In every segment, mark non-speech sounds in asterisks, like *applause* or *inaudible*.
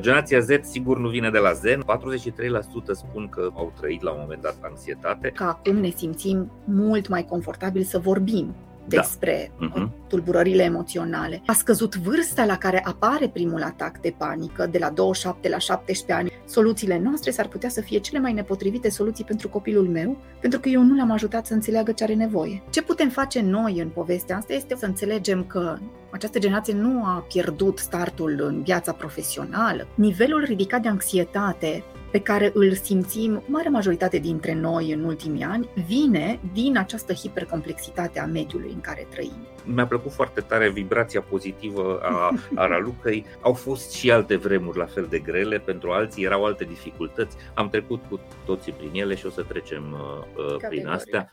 Generația Z sigur nu vine de la zen. 43% spun că au trăit la un moment dat anxietate. Că acum ne simțim mult mai confortabil să vorbim despre da. uh-huh. tulburările emoționale. A scăzut vârsta la care apare primul atac de panică, de la 27 la 17 ani. Soluțiile noastre s-ar putea să fie cele mai nepotrivite soluții pentru copilul meu, pentru că eu nu l-am ajutat să înțeleagă ce are nevoie. Ce putem face noi în povestea asta este să înțelegem că această generație nu a pierdut startul în viața profesională. Nivelul ridicat de anxietate pe care îl simțim mare majoritate dintre noi în ultimii ani vine din această hipercomplexitate a mediului în care trăim. Mi-a plăcut foarte tare vibrația pozitivă a, a Ralucăi. Au fost și alte vremuri la fel de grele, pentru alții erau alte dificultăți. Am trecut cu toții prin ele și o să trecem uh, uh prin astea.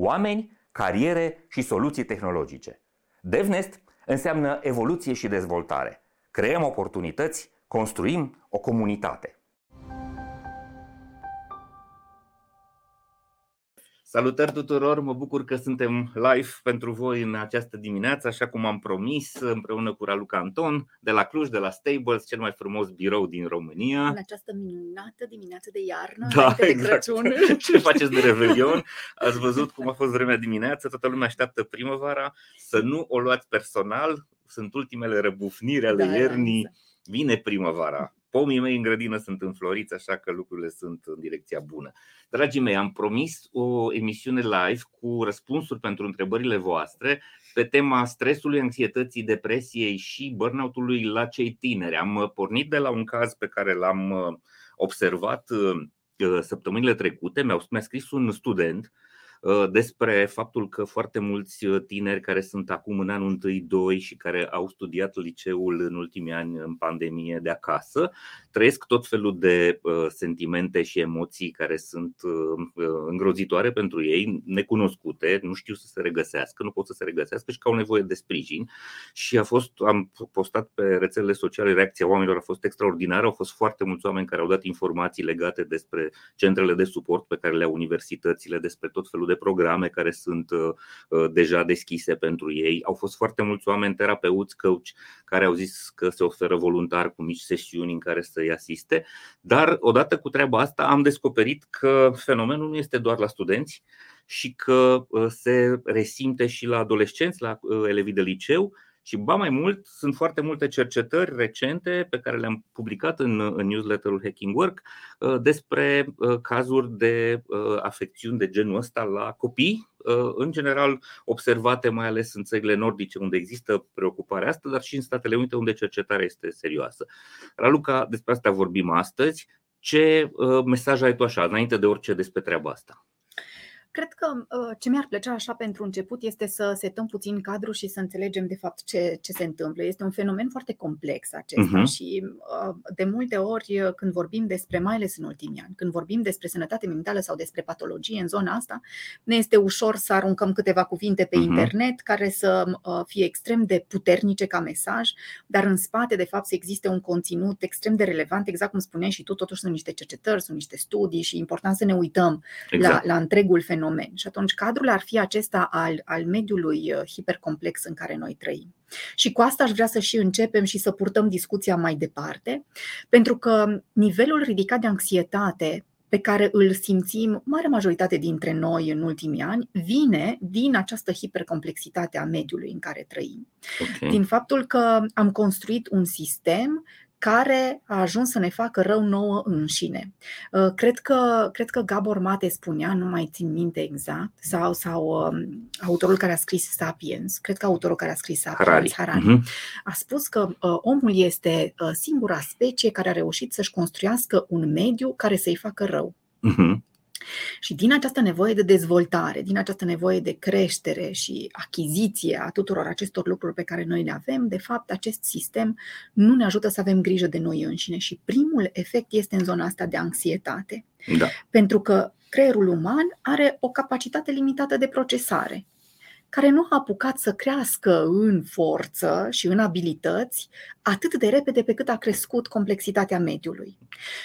oameni, cariere și soluții tehnologice. DevNest înseamnă evoluție și dezvoltare. Creăm oportunități, construim o comunitate. Salutări tuturor, mă bucur că suntem live pentru voi în această dimineață, așa cum am promis, împreună cu Raluca Anton, de la Cluj, de la Stables, cel mai frumos birou din România. În această minunată dimineață de iarnă, da, de exact. Crăciun. *laughs* Ce faceți de Revelion? Ați văzut cum a fost vremea dimineață, toată lumea așteaptă primăvara, să nu o luați personal, sunt ultimele răbufniri ale da, iernii, exact. vine primăvara pomii mei în grădină sunt înfloriți, așa că lucrurile sunt în direcția bună. Dragii mei, am promis o emisiune live cu răspunsuri pentru întrebările voastre pe tema stresului, anxietății, depresiei și burnout-ului la cei tineri. Am pornit de la un caz pe care l-am uh, observat uh, săptămânile trecute. Mi-a scris un student Uh, despre faptul că foarte mulți uh, tineri care sunt acum în anul 1-2 și care au studiat liceul în ultimii ani în pandemie de acasă, trăiesc tot felul de uh, sentimente și emoții care sunt îngrozitoare pentru ei, necunoscute, nu știu să se regăsească, nu pot să se regăsească și că au nevoie de sprijin. Și a fost, am postat pe rețelele sociale, reacția oamenilor a fost extraordinară, au fost foarte mulți oameni care au dat informații legate despre centrele de suport pe care le au universitățile, despre tot felul de programe care sunt uh, uh, deja deschise pentru ei. Au fost foarte mulți oameni terapeuți, coach, care au zis că se oferă voluntar cu mici sesiuni în care să-i asiste. Dar odată cu treaba asta am descoperit că fenomenul nu este doar la studenți și că uh, se resimte și la adolescenți, la elevii de liceu și ba mai mult, sunt foarte multe cercetări recente pe care le-am publicat în, în newsletterul Hacking Work uh, despre uh, cazuri de uh, afecțiuni de genul ăsta la copii, în general observate mai ales în țările nordice unde există preocuparea asta, dar și în Statele Unite unde cercetarea este serioasă. Raluca, despre asta vorbim astăzi. Ce mesaj ai tu așa, înainte de orice despre treaba asta? Cred că uh, ce mi-ar plăcea așa pentru început este să setăm puțin cadrul și să înțelegem de fapt ce, ce se întâmplă. Este un fenomen foarte complex acesta uh-huh. și uh, de multe ori uh, când vorbim despre, mai ales în ultimii ani, când vorbim despre sănătate mentală sau despre patologie în zona asta, ne este ușor să aruncăm câteva cuvinte pe uh-huh. internet care să fie extrem de puternice ca mesaj, dar în spate de fapt să existe un conținut extrem de relevant, exact cum spuneai și tu, totuși sunt niște cercetări, sunt niște studii și e important să ne uităm exact. la, la întregul fenomen fenomen. Și atunci cadrul ar fi acesta al, al mediului uh, hipercomplex în care noi trăim. Și cu asta aș vrea să și începem și să purtăm discuția mai departe, pentru că nivelul ridicat de anxietate pe care îl simțim mare majoritate dintre noi în ultimii ani vine din această hipercomplexitate a mediului în care trăim. Okay. Din faptul că am construit un sistem care a ajuns să ne facă rău nouă înșine. Uh, cred că, cred că Gabor Mate spunea, nu mai țin minte exact, sau, sau um, autorul care a scris Sapiens, cred că autorul care a scris Sapiens, Harari, Harari uh-huh. a spus că uh, omul este uh, singura specie care a reușit să-și construiască un mediu care să-i facă rău. Uh-huh. Și din această nevoie de dezvoltare, din această nevoie de creștere și achiziție a tuturor acestor lucruri pe care noi le avem, de fapt, acest sistem nu ne ajută să avem grijă de noi înșine. Și primul efect este în zona asta de anxietate. Da. Pentru că creierul uman are o capacitate limitată de procesare care nu a apucat să crească în forță și în abilități atât de repede pe cât a crescut complexitatea mediului.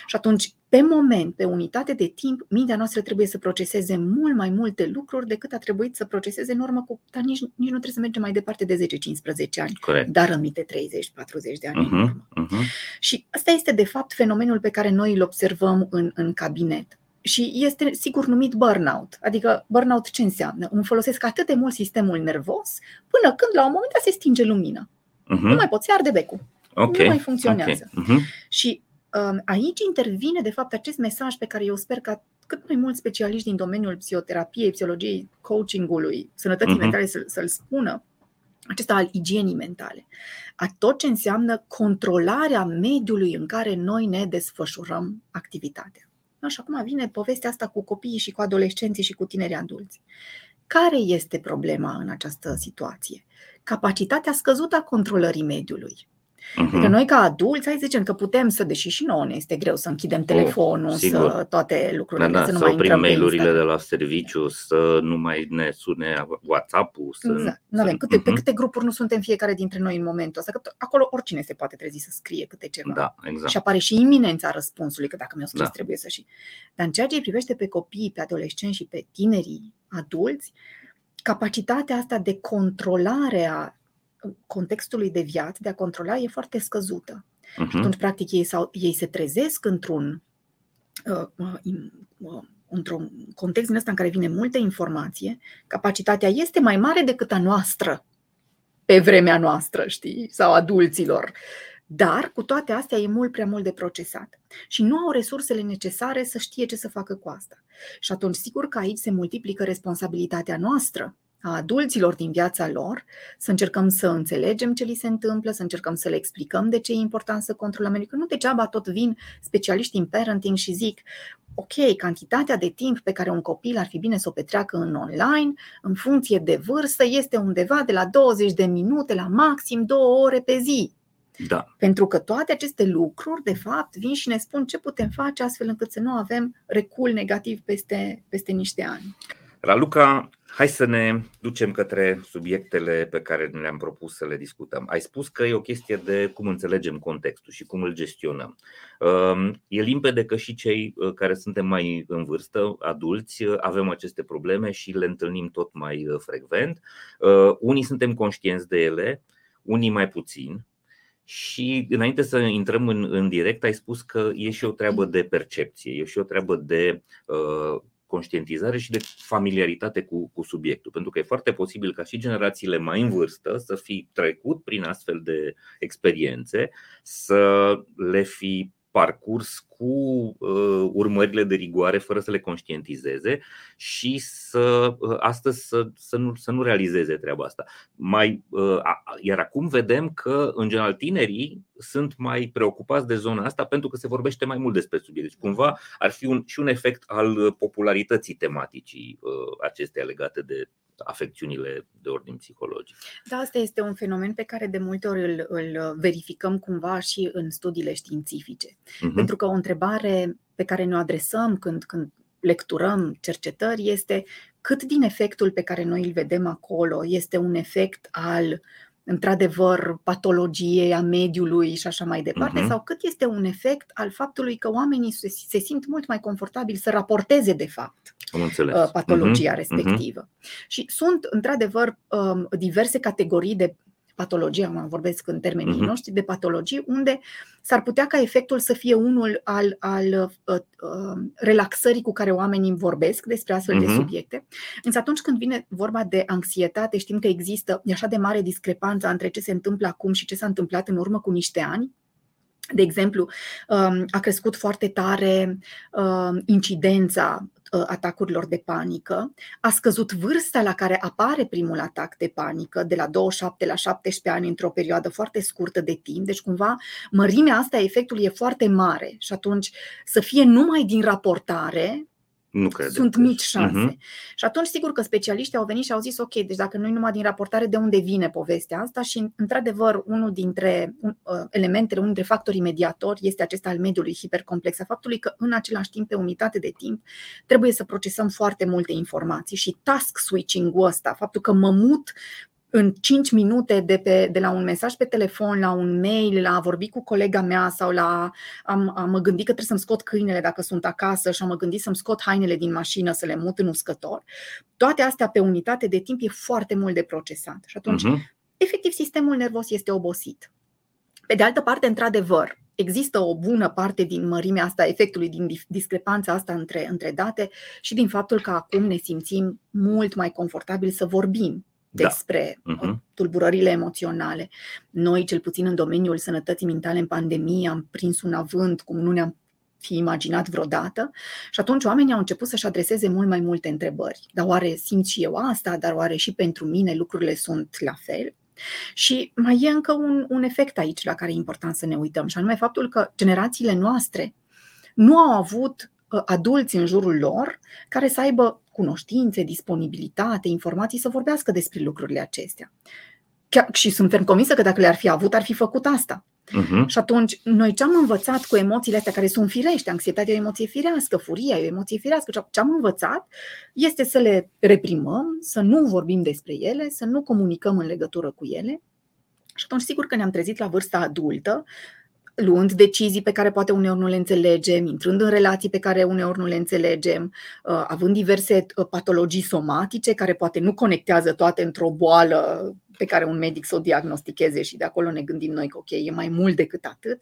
Și atunci, pe moment, pe unitate de timp, mintea noastră trebuie să proceseze mult mai multe lucruri decât a trebuit să proceseze în urmă cu. Dar nici, nici nu trebuie să mergem mai departe de 10-15 ani, Corect. dar rămite 30-40 de ani uh-huh, în urmă. Uh-huh. Și asta este, de fapt, fenomenul pe care noi îl observăm în, în cabinet și este sigur numit burnout. Adică burnout ce înseamnă? Îmi folosesc atât de mult sistemul nervos până când la un moment dat se stinge lumina. Uh-huh. Nu mai pot, se arde becul. Okay. Nu mai funcționează. Okay. Uh-huh. Și um, aici intervine de fapt acest mesaj pe care eu sper ca cât mai mulți specialiști din domeniul psihoterapiei, psihologiei, coachingului, sănătății uh-huh. mentale să, să-l spună, acesta al igienii mentale, a tot ce înseamnă controlarea mediului în care noi ne desfășurăm activitatea. Și acum vine povestea asta cu copiii și cu adolescenții și cu tinerii adulți. Care este problema în această situație? Capacitatea scăzută a controlării mediului. Uh-huh. Că noi ca adulți, hai zicem că putem să, deși și nouă ne este greu să închidem oh, telefonul, oh, să toate lucrurile, da, da, să nu să mai oprim mail-urile de la serviciu, să nu mai ne sune WhatsApp-ul. Să... Exact. Nu avem. Câte, uh-huh. Pe câte grupuri nu suntem fiecare dintre noi în momentul ăsta, că acolo oricine se poate trezi să scrie câte ceva. Da, exact. Și apare și iminența răspunsului, că dacă mi-o scris da. trebuie să și... Dar în ceea ce îi privește pe copii, pe adolescenți și pe tinerii adulți, capacitatea asta de controlare a contextului de viață, de a controla, e foarte scăzută. Uh-huh. atunci, practic, ei, sau, ei se trezesc într-un, uh, uh, într-un context din ăsta în care vine multă informație, capacitatea este mai mare decât a noastră pe vremea noastră, știi, sau adulților. Dar, cu toate astea, e mult prea mult de procesat. Și nu au resursele necesare să știe ce să facă cu asta. Și atunci, sigur că aici se multiplică responsabilitatea noastră a adulților din viața lor, să încercăm să înțelegem ce li se întâmplă, să încercăm să le explicăm de ce e important să controlăm. Pentru că nu degeaba tot vin specialiști în parenting și zic ok, cantitatea de timp pe care un copil ar fi bine să o petreacă în online, în funcție de vârstă, este undeva de la 20 de minute la maxim 2 ore pe zi. Da. Pentru că toate aceste lucruri, de fapt, vin și ne spun ce putem face astfel încât să nu avem recul negativ peste, peste niște ani. Raluca, hai să ne ducem către subiectele pe care ne le-am propus să le discutăm. Ai spus că e o chestie de cum înțelegem contextul și cum îl gestionăm. Um, e limpede că și cei uh, care suntem mai în vârstă, adulți, uh, avem aceste probleme și le întâlnim tot mai uh, frecvent. Unii suntem conștienți de ele, unii mai puțin, și înainte să intrăm în, în direct, ai spus că e și o treabă de percepție, e și o treabă de uh, conștientizare și de familiaritate cu, cu subiectul. Pentru că e foarte posibil ca și generațiile mai în vârstă să fi trecut prin astfel de experiențe, să le fi parcurs cu uh, urmările de rigoare fără să le conștientizeze și să uh, astăzi să, să, nu, să nu realizeze treaba asta. Mai, uh, a, iar acum vedem că, în general, tinerii sunt mai preocupați de zona asta pentru că se vorbește mai mult despre subiect. Deci, cumva, ar fi un, și un efect al popularității tematicii uh, acestea legate de afecțiunile de ordin psihologic. Da, asta este un fenomen pe care de multe ori îl, îl verificăm cumva și în studiile științifice. Uh-huh. Pentru că o întrebare pe care ne-o adresăm când, când lecturăm cercetări este cât din efectul pe care noi îl vedem acolo este un efect al într-adevăr, patologiei a mediului și așa mai departe, uh-huh. sau cât este un efect al faptului că oamenii se, se simt mult mai confortabili să raporteze, de fapt, uh, patologia uh-huh. respectivă. Uh-huh. Și sunt, într-adevăr, um, diverse categorii de patologie, am vorbesc în termenii uh-huh. noștri, de patologii, unde s-ar putea ca efectul să fie unul al, al uh, uh, relaxării cu care oamenii vorbesc despre astfel uh-huh. de mhm. subiecte. Însă atunci când vine vorba de anxietate, știm că există așa de mare discrepanță între ce se întâmplă acum și ce s-a întâmplat în urmă cu niște ani, de exemplu, um, a crescut foarte tare um, incidența uh, atacurilor de panică, a scăzut vârsta la care apare primul atac de panică, de la 27 la 17 ani într-o perioadă foarte scurtă de timp, deci cumva mărimea asta, efectul e foarte mare. Și atunci să fie numai din raportare, nu cred sunt mici șanse. Uh-huh. Și atunci, sigur că specialiștii au venit și au zis, ok, deci dacă nu numai din raportare, de unde vine povestea asta? Și, într-adevăr, unul dintre uh, elementele, unul dintre factorii mediatori este acesta al mediului hipercomplex, a faptului că, în același timp, pe unitate de timp, trebuie să procesăm foarte multe informații și task switching-ul ăsta, faptul că mă mut în 5 minute de, pe, de la un mesaj pe telefon, la un mail, la a vorbi cu colega mea sau la am, am mă gândit că trebuie să-mi scot câinele dacă sunt acasă și am mă gândit să-mi scot hainele din mașină să le mut în uscător. Toate astea pe unitate de timp e foarte mult de procesat. Și atunci, uh-huh. efectiv, sistemul nervos este obosit. Pe de altă parte, într-adevăr, există o bună parte din mărimea asta, efectului, din discrepanța asta între, între date și din faptul că acum ne simțim mult mai confortabil să vorbim da. Despre da. uh-huh. tulburările emoționale. Noi, cel puțin în domeniul sănătății mentale în pandemie, am prins un avânt cum nu ne-am fi imaginat vreodată și atunci oamenii au început să-și adreseze mult mai multe întrebări. Dar oare simt și eu asta? Dar oare și pentru mine lucrurile sunt la fel? Și mai e încă un, un efect aici la care e important să ne uităm, și anume faptul că generațiile noastre nu au avut uh, adulți în jurul lor care să aibă cunoștințe, disponibilitate, informații să vorbească despre lucrurile acestea. Chiar, și sunt ferm convinsă că dacă le-ar fi avut, ar fi făcut asta. Uh-huh. Și atunci, noi ce am învățat cu emoțiile astea care sunt firești, anxietatea e o emoție firească, furia e o emoție firească, ce am învățat este să le reprimăm, să nu vorbim despre ele, să nu comunicăm în legătură cu ele. Și atunci, sigur că ne-am trezit la vârsta adultă, luând decizii pe care poate uneori nu le înțelegem, intrând în relații pe care uneori nu le înțelegem, uh, având diverse uh, patologii somatice care poate nu conectează toate într-o boală pe care un medic să o diagnosticheze și de acolo ne gândim noi că ok, e mai mult decât atât,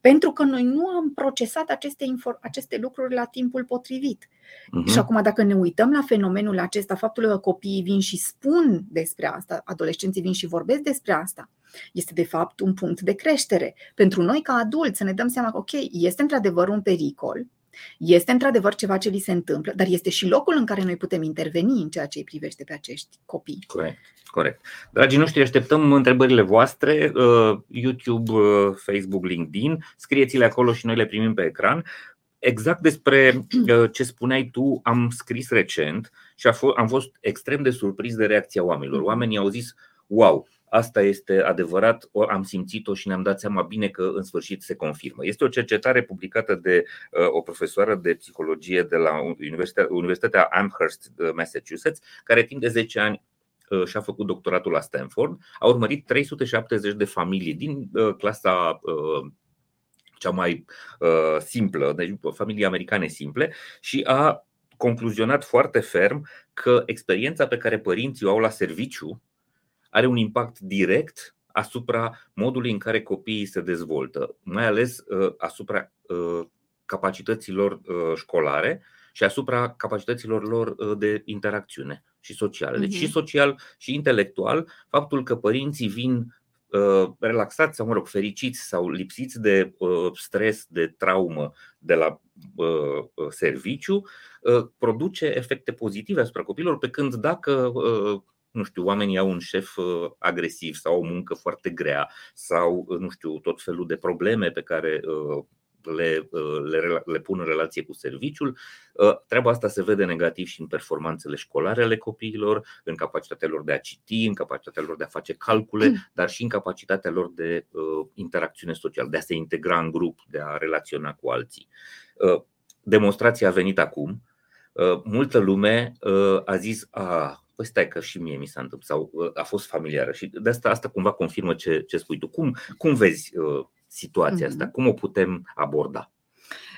pentru că noi nu am procesat aceste, infor- aceste lucruri la timpul potrivit. Uh-huh. Și acum dacă ne uităm la fenomenul acesta, faptul că copiii vin și spun despre asta, adolescenții vin și vorbesc despre asta, este de fapt un punct de creștere. Pentru noi ca adulți să ne dăm seama că ok, este într-adevăr un pericol, este într-adevăr ceva ce li se întâmplă, dar este și locul în care noi putem interveni în ceea ce îi privește pe acești copii. Corect. Corect. Dragii noștri, așteptăm întrebările voastre, uh, YouTube, uh, Facebook, LinkedIn. Scrieți-le acolo și noi le primim pe ecran. Exact despre uh, ce spuneai tu, am scris recent și am fost extrem de surprins de reacția oamenilor. Oamenii au zis, wow, Asta este adevărat, am simțit-o și ne-am dat seama bine că în sfârșit se confirmă. Este o cercetare publicată de uh, o profesoară de psihologie de la Universitatea Amherst, uh, Massachusetts, care timp de 10 ani uh, și-a făcut doctoratul la Stanford, a urmărit 370 de familii din clasa cea mai simplă, deci familii americane simple, și a concluzionat foarte ferm că experiența pe care părinții o au la serviciu are un impact direct asupra modului în care copiii se dezvoltă, mai ales uh, asupra uh, capacităților uh, școlare și asupra capacităților lor de interacțiune și sociale. Deci și mhm. social și intelectual, faptul că părinții vin relaxați sau, mă rog, fericiți sau lipsiți de stres, de traumă de la serviciu, produce efecte pozitive asupra copilor, pe când dacă nu știu, oamenii au un șef uh, agresiv sau o muncă foarte grea sau, uh, nu știu, tot felul de probleme pe care uh, le, le, le pun în relație cu serviciul. Treaba asta se vede negativ și în performanțele școlare ale copiilor, în capacitatea lor de a citi, în capacitatea lor de a face calcule, mm. dar și în capacitatea lor de interacțiune socială, de a se integra în grup, de a relaționa cu alții. Demonstrația a venit acum. Multă lume a zis, a, păi stai că și mie mi s-a întâmplat sau uh, a fost familiară și de asta asta cumva confirmă ce, ce spui tu. Cum, cum vezi uh, situația asta? Mm-hmm. Cum o putem aborda?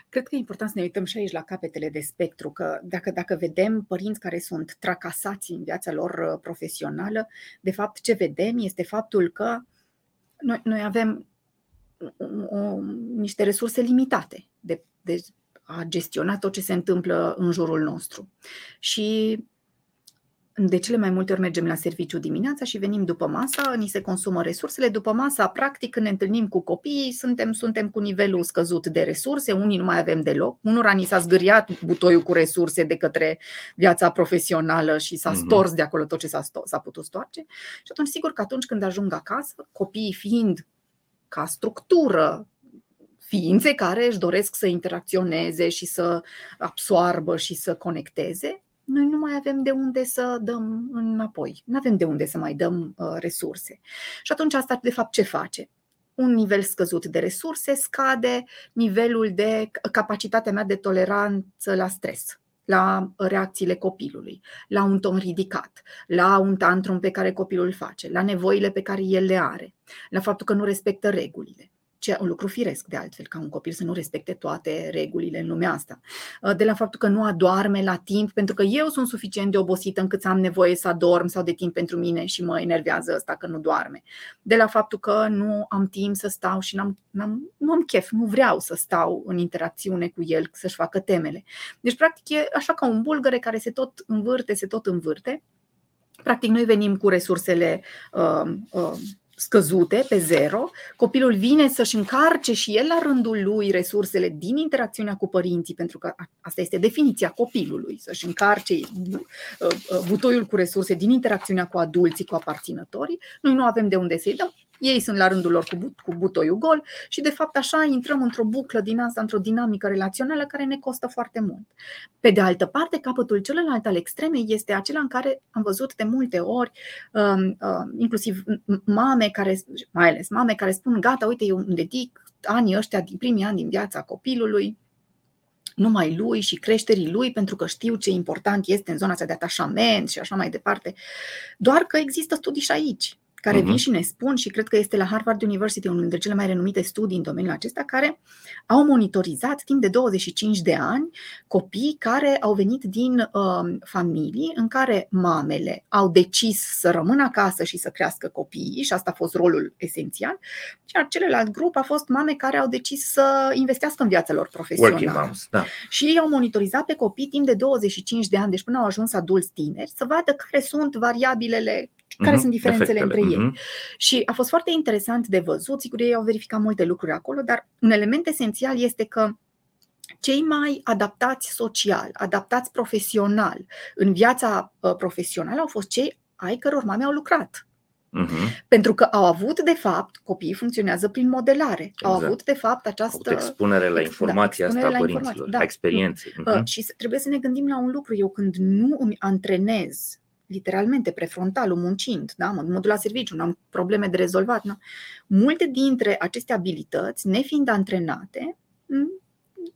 Cred că e important să ne uităm și aici la capetele de spectru, că dacă, dacă vedem părinți care sunt tracasați în viața lor uh, profesională, de fapt ce vedem este faptul că noi, noi avem o, niște resurse limitate de, de a gestiona tot ce se întâmplă în jurul nostru. Și de cele mai multe ori mergem la serviciu dimineața și venim după masa, ni se consumă resursele. După masa, practic, când ne întâlnim cu copiii, suntem, suntem cu nivelul scăzut de resurse, unii nu mai avem deloc. Unora ni s-a zgâriat butoiul cu resurse de către viața profesională și s-a mhm. stors de acolo tot ce s-a, sto- s-a putut stoarce. Și atunci, sigur că atunci când ajung acasă, copiii fiind ca structură ființe care își doresc să interacționeze și să absoarbă și să conecteze, noi nu mai avem de unde să dăm înapoi. Nu avem de unde să mai dăm uh, resurse. Și atunci asta, de fapt, ce face? Un nivel scăzut de resurse scade nivelul de capacitatea mea de toleranță la stres la reacțiile copilului, la un ton ridicat, la un tantrum pe care copilul îl face, la nevoile pe care el le are, la faptul că nu respectă regulile ce un lucru firesc de altfel, ca un copil să nu respecte toate regulile în lumea asta. Uh, de la faptul că nu adorme la timp, pentru că eu sunt suficient de obosită încât să am nevoie să adorm sau de timp pentru mine și mă enervează ăsta că nu doarme. De la faptul că nu am timp să stau și n-am, n-am, nu am chef, nu vreau să stau în interacțiune cu el, să-și facă temele. Deci, practic, e așa ca un bulgăre care se tot învârte, se tot învârte. Practic, noi venim cu resursele uh, uh, scăzute pe zero, copilul vine să-și încarce și el la rândul lui resursele din interacțiunea cu părinții, pentru că asta este definiția copilului, să-și încarce uh, uh, butoiul cu resurse din interacțiunea cu adulții, cu aparținătorii. Noi nu avem de unde să-i dăm, ei sunt la rândul lor cu, but, cu butoiul gol și de fapt așa intrăm într-o buclă din asta, într-o dinamică relațională care ne costă foarte mult. Pe de altă parte, capătul celălalt al extremei este acela în care am văzut de multe ori, um, uh, inclusiv mame care, mai ales mame care spun, gata, uite, eu îmi dedic anii ăștia din primii ani din viața copilului, numai lui și creșterii lui, pentru că știu ce important este în zona asta de atașament și așa mai departe. Doar că există studii și aici care vin mhm. și ne spun, și cred că este la Harvard University, unul dintre cele mai renumite studii în domeniul acesta, care au monitorizat timp de 25 de ani copii care au venit din uh, familii în care mamele au decis să rămână acasă și să crească copiii, și asta a fost rolul esențial, iar celălalt grup a fost mame care au decis să investească în viața lor profesională. Moms, da. Și ei au monitorizat pe copii timp de 25 de ani, deci până au ajuns adulți tineri, să vadă care sunt variabilele care mm-hmm, sunt diferențele efectele. între ei. Mm-hmm. Și a fost foarte interesant de văzut, sigur ei au verificat multe lucruri acolo, dar un element esențial este că cei mai adaptați social, adaptați profesional în viața uh, profesională au fost cei ai căror mame au lucrat. Uh-huh. Pentru că au avut, de fapt, copiii funcționează prin modelare. Exact. Au avut, de fapt, această. Au expunere la informația da, asta a părinților, da. la experiențe. Uh-huh. Și trebuie să ne gândim la un lucru. Eu, când nu îmi antrenez literalmente prefrontalul muncind, da? mă duc la serviciu, nu am probleme de rezolvat. Nu? Multe dintre aceste abilități, nefiind antrenate,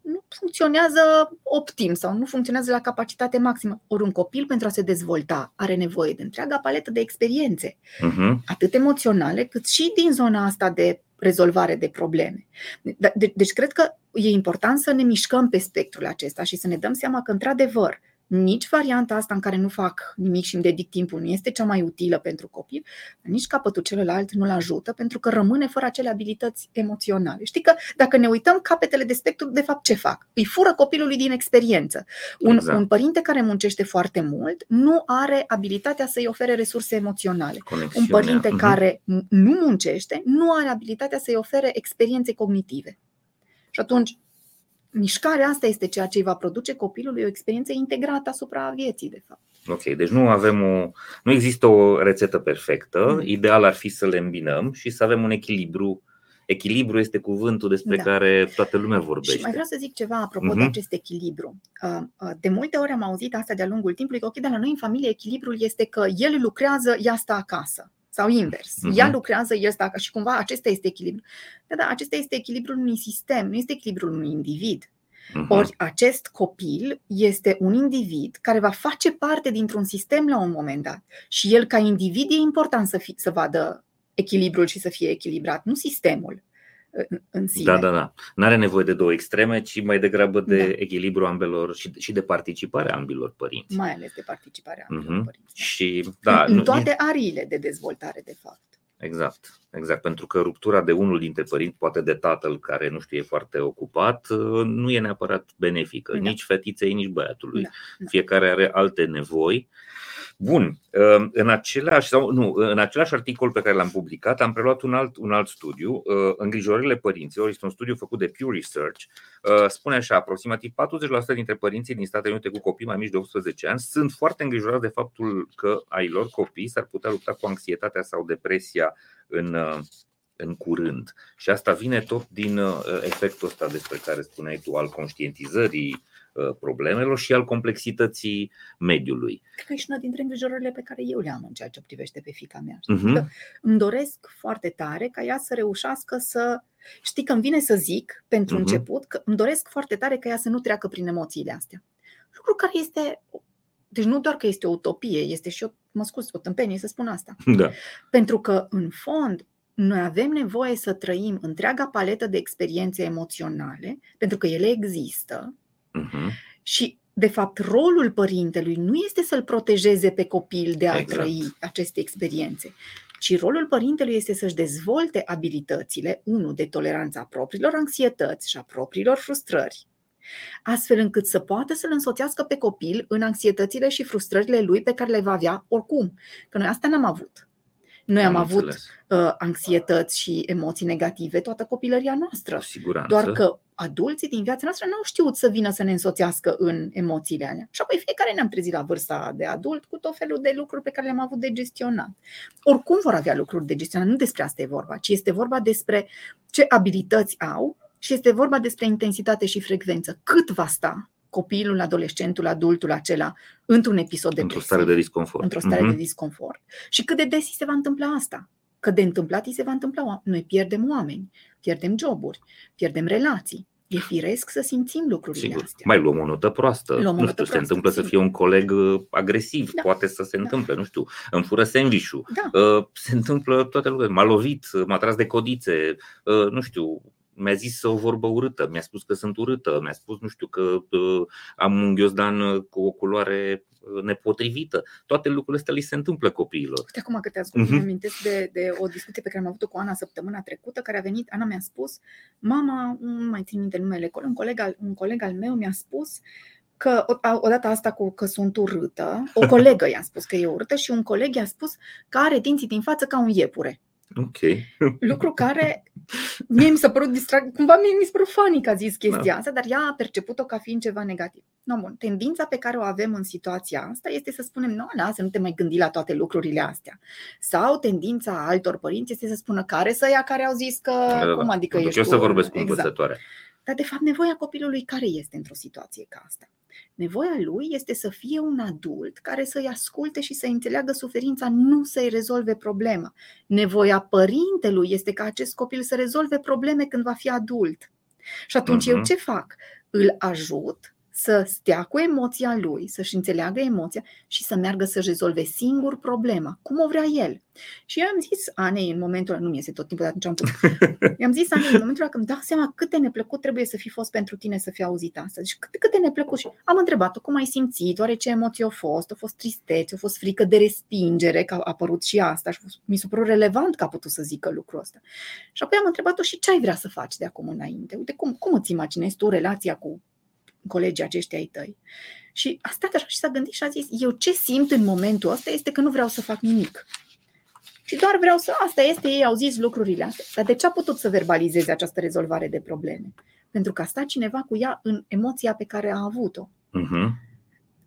nu funcționează optim sau nu funcționează la capacitate maximă. Ori un copil, pentru a se dezvolta, are nevoie de întreaga paletă de experiențe, uh-huh. atât emoționale, cât și din zona asta de rezolvare de probleme. De- de- deci, cred că e important să ne mișcăm pe spectrul acesta și să ne dăm seama că, într-adevăr, nici varianta asta în care nu fac nimic și îmi dedic timpul nu este cea mai utilă pentru copil, nici capătul celălalt nu-l ajută pentru că rămâne fără acele abilități emoționale. Știi că dacă ne uităm capetele de spectru, de fapt ce fac? Îi fură copilului din experiență. Un, exact. un părinte care muncește foarte mult nu are abilitatea să-i ofere resurse emoționale. Un părinte uh-huh. care nu muncește nu are abilitatea să-i ofere experiențe cognitive. Și atunci, mișcarea asta este ceea ce îi va produce copilului o experiență integrată asupra vieții, de fapt. Ok, deci nu avem o, nu există o rețetă perfectă. Mm. Ideal ar fi să le îmbinăm și să avem un echilibru. Echilibru este cuvântul despre da. care toată lumea vorbește. Și mai vreau să zic ceva apropo mm-hmm. de mhm. acest echilibru. Uh, uh, de multe ori am auzit asta de-a lungul timpului, că ok, dar la noi în familie echilibrul este că el lucrează, ea stă acasă sau invers. Uh-huh. Ea lucrează, el stă și cumva acesta este echilibru. Da, da, acesta este echilibrul unui sistem, nu este echilibrul unui individ. Uh-huh. Ori acest copil este un individ care va face parte dintr-un sistem la un moment dat. Și el, ca individ, e important să, fi, să vadă echilibrul și să fie echilibrat, nu sistemul în sine. Da, da, da. Nu are nevoie de două extreme, ci mai degrabă de da. echilibru ambelor și, și de participarea ambilor părinți. Mai ales de participarea ambilor uh-huh. părinți. Da. Și, da, în, în toate ariile de dezvoltare, de fapt. Exact, exact, pentru că ruptura de unul dintre părinți, poate de tatăl care nu știe e foarte ocupat, nu e neapărat benefică, da. nici fetiței, nici băiatului. Da, da. Fiecare are alte nevoi Bun, ehm, în același, sau, nu, în același articol pe care l-am publicat am preluat un alt, un alt studiu, ehm, Îngrijorările părinților, este un studiu făcut de Pew Research, ehm, spune așa, aproximativ 40% dintre părinții din Statele Unite cu copii mai mici de 18 ani sunt foarte îngrijorați de faptul că ai lor copii s-ar putea lupta cu anxietatea sau depresia în, în curând. Și asta vine tot din uh, efectul ăsta despre care spuneai tu, al conștientizării uh, problemelor și al complexității mediului. Cred că e și una dintre îngrijorările pe care eu le am în ceea ce privește pe fica mea. Uh-huh. îmi doresc foarte tare ca ea să reușească să. Știi că îmi vine să zic, pentru uh-huh. început, că îmi doresc foarte tare ca ea să nu treacă prin emoțiile astea. Lucru care este deci nu doar că este o utopie, este și o, mă scuz, o tâmpenie să spun asta. *laughs* Da. Pentru că, în fond, noi avem nevoie să trăim întreaga paletă de experiențe emoționale, pentru că ele există. Uh-huh. Și, de fapt, rolul părintelui nu este să-l protejeze pe copil de a exact. trăi aceste experiențe, ci rolul părintelui este să-și dezvolte abilitățile, unul, de toleranța propriilor anxietăți și a propriilor frustrări, astfel încât să poată să-l însoțească pe copil în anxietățile și frustrările lui pe care le va avea oricum. Că noi asta n-am avut. Noi am, am avut uh, anxietăți și emoții negative toată copilăria noastră. Siguranță. Doar că adulții din viața noastră nu au știut să vină să ne însoțească în emoțiile alea. Și apoi fiecare ne-am trezit la vârsta de adult cu tot felul de lucruri pe care le-am avut de gestionat. Oricum vor avea lucruri de gestionat, nu despre asta e vorba, ci este vorba despre ce abilități au și este vorba despre intensitate și frecvență. Cât va sta copilul, adolescentul, adultul acela într-un episod de Într-o stare de disconfort. Într-o stare uh-huh. de disconfort. Și cât de des se va întâmpla asta. Că de întâmplat îi se va întâmpla. Noi pierdem oameni, pierdem joburi, pierdem relații. E firesc să simțim lucrurile Sigur. astea. Mai luăm o notă proastă. Luăm nu știu, se întâmplă sigur. să fie un coleg uh, agresiv. Da. Poate să se da. întâmple, nu știu. Îmi fură sandwich Da. Uh, se întâmplă toate lucrurile. M-a lovit, m-a tras de codițe, uh, nu știu, mi-a zis o vorbă urâtă, mi-a spus că sunt urâtă, mi-a spus, nu știu, că uh, am un ghiozdan uh, cu o culoare uh, nepotrivită. Toate lucrurile astea li se întâmplă copiilor. Uite acum că te ascult, uh-huh. amintesc de, de o discuție pe care am avut-o cu Ana săptămâna trecută, care a venit, Ana mi-a spus, mama, nu mai țin minte numele, un coleg al, un coleg al meu mi-a spus că odată asta cu că sunt urâtă, o colegă i-a spus că e urâtă și un coleg i-a spus că are dinții din față ca un iepure. Ok. *laughs* Lucru care mie mi s-a părut distrag, cumva mie mi s-a părut funny că a zis chestia da. asta, dar ea a perceput-o ca fiind ceva negativ. No, bun. Tendința pe care o avem în situația asta este să spunem, nu, lasă, nu te mai gândi la toate lucrurile astea. Sau tendința altor părinți este să spună care să ia care au zis că, da, da, cum da. adică ești eu să vorbesc cu exact. Dar de fapt nevoia copilului care este într-o situație ca asta? Nevoia lui este să fie un adult care să-i asculte și să înțeleagă suferința, nu să-i rezolve problema. Nevoia părintelui este ca acest copil să rezolve probleme când va fi adult. Și atunci uh-huh. eu mhm. ce fac? Îl ajut să stea cu emoția lui, să-și înțeleagă emoția și să meargă să rezolve singur problema, cum o vrea el. Și eu am zis Anei în momentul ăla, nu mi este tot timpul de atunci am pus. *laughs* I-am zis Anei în momentul ăla când dau seama cât de neplăcut trebuie să fi fost pentru tine să fii auzit asta. Deci cât, cât de neplăcut. Și am întrebat-o cum ai simțit, oare ce emoții au fost, au fost tristețe, au fost frică de respingere, că a apărut și asta și mi s-a părut relevant că a putut să zică lucrul ăsta. Și apoi am întrebat-o și ce ai vrea să faci de acum înainte. Uite, cum, cum îți imaginezi tu relația cu colegii aceștia ai tăi. Și a stat așa și s-a gândit și a zis, eu ce simt în momentul ăsta este că nu vreau să fac nimic. Și doar vreau să, asta este, ei au zis lucrurile astea. Dar de ce a putut să verbalizeze această rezolvare de probleme? Pentru că a stat cineva cu ea în emoția pe care a avut-o. Uh-huh.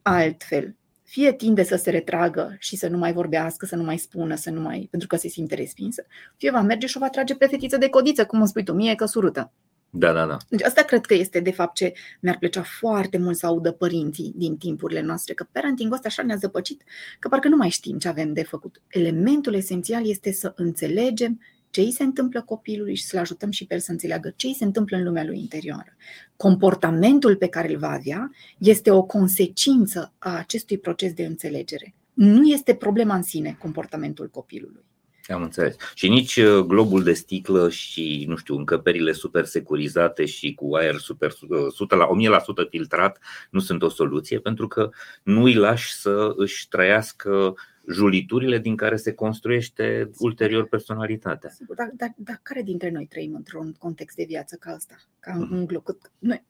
Altfel, fie tinde să se retragă și să nu mai vorbească, să nu mai spună, să nu mai, pentru că se simte respinsă, fie va merge și o va trage pe fetiță de codiță, cum îmi spui tu, mie că surută. Da, da, da. Deci asta cred că este de fapt ce mi-ar plăcea foarte mult să audă părinții din timpurile noastre, că parenting ăsta așa ne-a zăpăcit, că parcă nu mai știm ce avem de făcut. Elementul esențial este să înțelegem ce îi se întâmplă copilului și să-l ajutăm și pe el să înțeleagă ce îi se întâmplă în lumea lui interioară. Comportamentul pe care îl va avea este o consecință a acestui proces de înțelegere. Nu este problema în sine comportamentul copilului. Am înțeles. Și nici uh, globul de sticlă și, nu știu, încăperile super securizate și cu aer super 100 uh, la 1000% filtrat nu sunt o soluție pentru că nu îi lași să își trăiască juliturile din care se construiește ulterior personalitatea. Sigur, dar, dar, dar care dintre noi trăim într-un context de viață ca ăsta? Ca mm. un glob? Noi.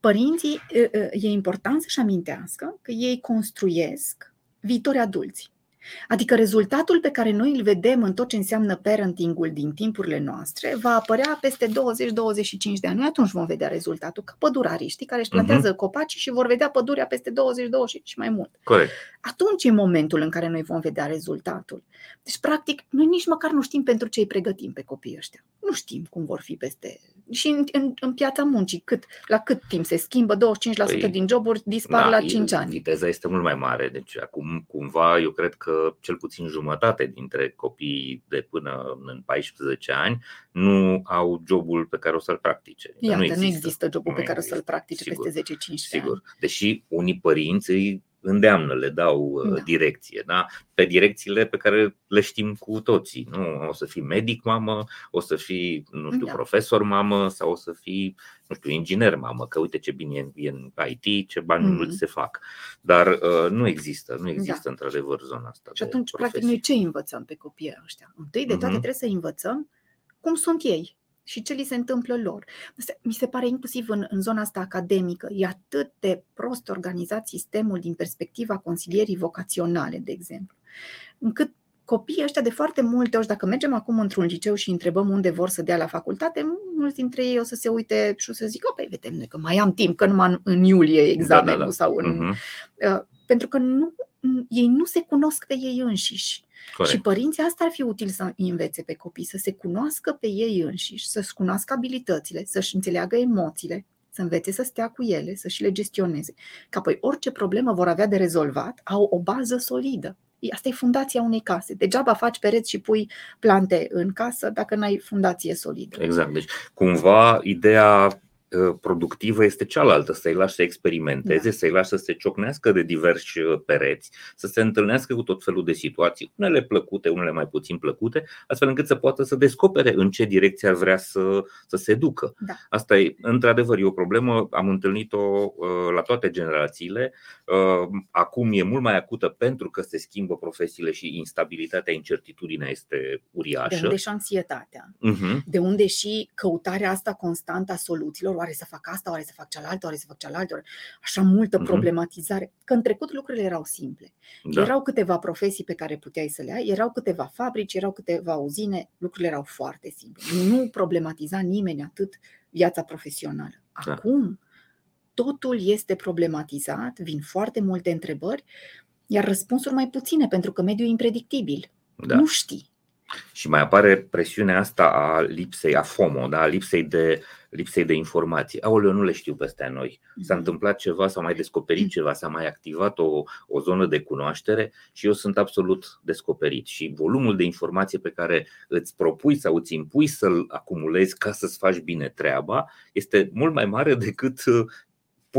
Părinții, e important să-și amintească că ei construiesc viitori adulți. Adică rezultatul pe care noi îl vedem în tot ce înseamnă parentingul din timpurile noastre va apărea peste 20-25 de ani. Noi atunci vom vedea rezultatul, ca pădurariștii care își Mhm. plantează uh-huh. copacii și vor vedea pădurea peste 20-20 și mai mult. Corect. Atunci e momentul în care noi vom vedea rezultatul. Deci, practic, noi nici măcar nu știm pentru ce îi pregătim pe copiii ăștia. Nu știm cum vor fi peste... Și în, în, în piața muncii, cât, la cât timp se schimbă, 25% Păi, din joburi dispar la 5 ani. Viteza este mult mai mare, deci acum cumva eu cred că cel puțin jumătate dintre copiii de până în 14 ani nu au jobul pe care o să-l practice. Iată, nu există, nu există jobul Nu pe care o există, să-l practice sigur, peste 10-15 ani. Sigur. Deși unii părinți îi îndeamnă, le dau Da. da. direcție, da? pe direcțiile pe care le știm cu toții. Nu? O să fii medic mamă, o să fii, nu știu, Da. profesor mamă sau o să fii, nu știu, inginer mamă, că uite ce bine e- e în IT, ce bani Mhm. mulți se fac. Dar uh, nu există, nu există într-adevăr zona asta. Și de atunci, practic, profesii. noi ce învățăm pe copiii ăștia? Întâi de toate Mhm. trebuie să învățăm cum sunt ei și ce li se întâmplă lor. Asta, mi se pare inclusiv în, în zona asta academică, e atât de prost organizat sistemul din perspectiva consilierii vocaționale, de exemplu, încât copiii ăștia de foarte multe ori, dacă mergem acum într-un liceu și întrebăm unde vor să dea la facultate, mulți dintre ei o să se uite și o să zică, păi vedem noi că mai am timp, că numai în, în iulie e examenul Da, da, da. sau în... Mhm. Uh, pentru că nu, ei nu se cunosc pe ei înșiși. Corect. Și părinții asta ar fi util să îi învețe pe copii, să se cunoască pe ei înșiși, să-și cunoască abilitățile, să-și înțeleagă emoțiile, să învețe să stea cu ele, să și le gestioneze. Ca apoi orice problemă vor avea de rezolvat, au o bază solidă. Asta e fundația unei case. Degeaba faci pereți și pui plante în casă dacă n-ai fundație solidă. Exact. Deci, cumva, ideea uh, productivă este cealaltă, să-i lași să experimenteze, Da. să-i lași să se ciocnească de diversi uh, pereți, să se întâlnească cu tot felul de situații, unele plăcute, unele mai puțin plăcute, astfel încât să poată să descopere în ce direcție ar vrea să, să se ducă. Da. Asta e, într-adevăr, e o problemă, am întâlnit-o uh, la toate generațiile. Uh, Acum e mult mai acută pentru că se schimbă profesiile și instabilitatea, incertitudinea este De uriașă. unde și anxietatea. Mhm. De unde și căutarea asta constantă a soluțiilor, oare să fac asta, oare să fac cealaltă, oare să fac cealaltă, oare... așa multă Mhm. problematizare. Că în trecut lucrurile erau simple. Da. Erau câteva profesii pe care puteai să le ai, erau câteva fabrici, erau câteva uzine, lucrurile erau foarte simple. Nu problematiza nimeni atât viața profesională. Da. Acum, totul este problematizat, vin foarte multe întrebări, iar răspunsuri mai puține, pentru că mediul e impredictibil. Da. Nu știi. Și mai apare presiunea asta a lipsei, a FOMO, da? a lipsei de, lipsei de informații. Aoleu, nu le știu peste noi. S-a Mhm. întâmplat ceva, s-a mai descoperit ceva, s-a mai activat o, o zonă de cunoaștere și eu sunt absolut descoperit. Și volumul de informație pe care îți propui sau îți impui să-l acumulezi ca să-ți faci bine treaba este mult mai mare *laughs* decât uh,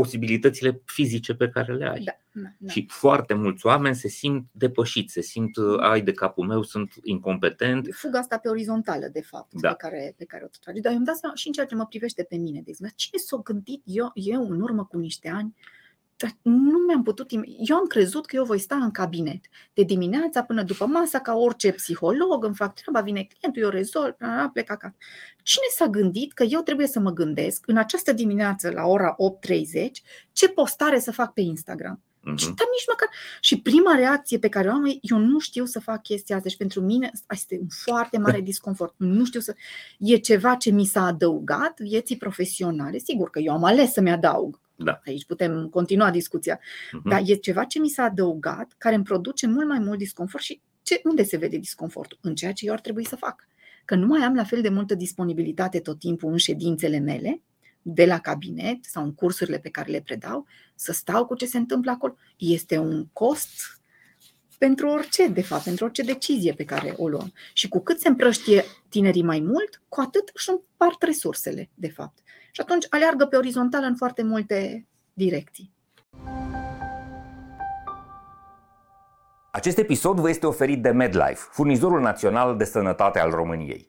posibilitățile fizice pe care le ai. Da, da, da. Și foarte mulți oameni se simt depășiți, se simt, uh, ai de capul meu, sunt incompetent. fuga asta pe orizontală, de fapt, Da. pe, care, pe care o tot trage. Dar eu îmi dau seama și în ceea ce mă privește pe mine, de exemplu, cine s-a gândit eu, eu în urmă cu niște ani, dar nu mi-am putut. im- Eu am crezut că eu voi sta în cabinet de dimineața până după masa, ca orice psiholog, îmi fac treaba, vine clientul, eu rezolv, a, plec acasă. Cine s-a gândit că eu trebuie să mă gândesc în această dimineață la ora 8.30 ce postare să fac pe Instagram? Mhm. Și, dar nici măcar. Și prima reacție pe care o am e, eu nu știu să fac chestia asta. Și pentru mine asta este un foarte mare *laughs* disconfort. Nu știu să... E ceva ce mi s-a adăugat vieții profesionale. Sigur că eu am ales să-mi adaug. Da. Aici putem continua discuția. Mhm. Dar e ceva ce mi s-a adăugat, care îmi produce mult mai mult disconfort. Și ce, unde se vede disconfortul? În ceea ce eu ar trebui să fac. Că nu mai am la fel de multă disponibilitate tot timpul în ședințele mele, de la cabinet sau în cursurile pe care le predau, să stau cu ce se întâmplă acolo. Este un cost pentru orice, de fapt, pentru orice decizie pe care o luăm. Și cu cât se împrăștie tinerii mai mult, cu atât își împart resursele, de fapt. Și atunci aleargă pe orizontală în foarte multe direcții. Acest episod vă este oferit de MedLife, furnizorul național de sănătate al României.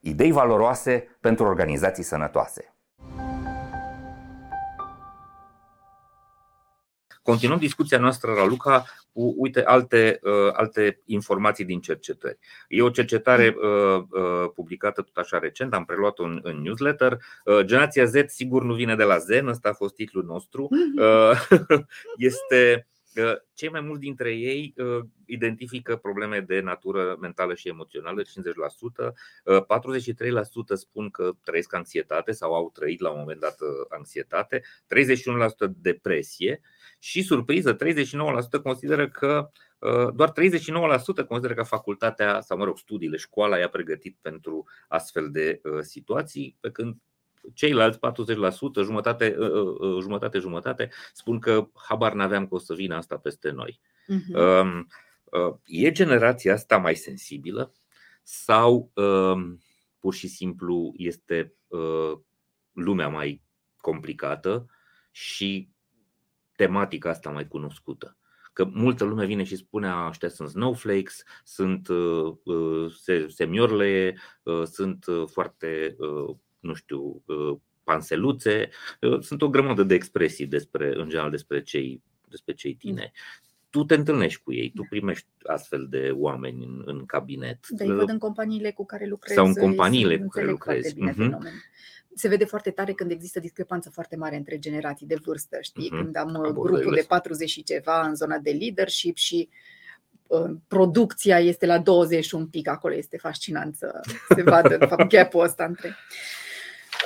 idei valoroase pentru organizații sănătoase. Continuăm discuția noastră, Raluca, cu uite, alte, uh, alte informații din cercetări. E o cercetare uh, uh, publicată tot așa recent, am preluat-o în, în newsletter. Uh, Generația Z sigur nu vine de la Zen, ăsta a fost titlul nostru. Mhm. Uh, *laughs* este cei mai mulți dintre ei uh, identifică probleme de natură mentală și emoțională, 50%, 43% spun că trăiesc anxietate sau au trăit la un moment dat anxietate, 31% depresie și surpriză, 39% consideră că doar 39% consideră că facultatea sau, mă rog, studiile, școala i-a pregătit pentru astfel de situații, pe când ceilalți 40%, jumătate, jumătate, jumătate, spun că habar n-aveam că o să vină asta peste noi. Uh-huh. E generația asta mai sensibilă sau pur și simplu este lumea mai complicată și tematica asta mai cunoscută. Că multă lume vine și spune ăștia sunt snowflakes, sunt uh, uh, semiorle, uh, sunt foarte, nu știu, panseluțe. Sunt o grămadă de expresii despre, în general despre cei, despre cei tineri tu te întâlnești cu ei, tu primești astfel de oameni în, în cabinet. Da, îi văd în companiile cu care lucrezi. Sau în companiile cu care lucrezi. Bine uh-huh se vede foarte tare când există discrepanță foarte mare între generații de vârstă, știi? Uh-huh. Când am uh, grupul de 40 și ceva în zona de leadership și uh, producția este la 20 și un pic, acolo este fascinant să se vadă de fapt gap-ul ăsta între.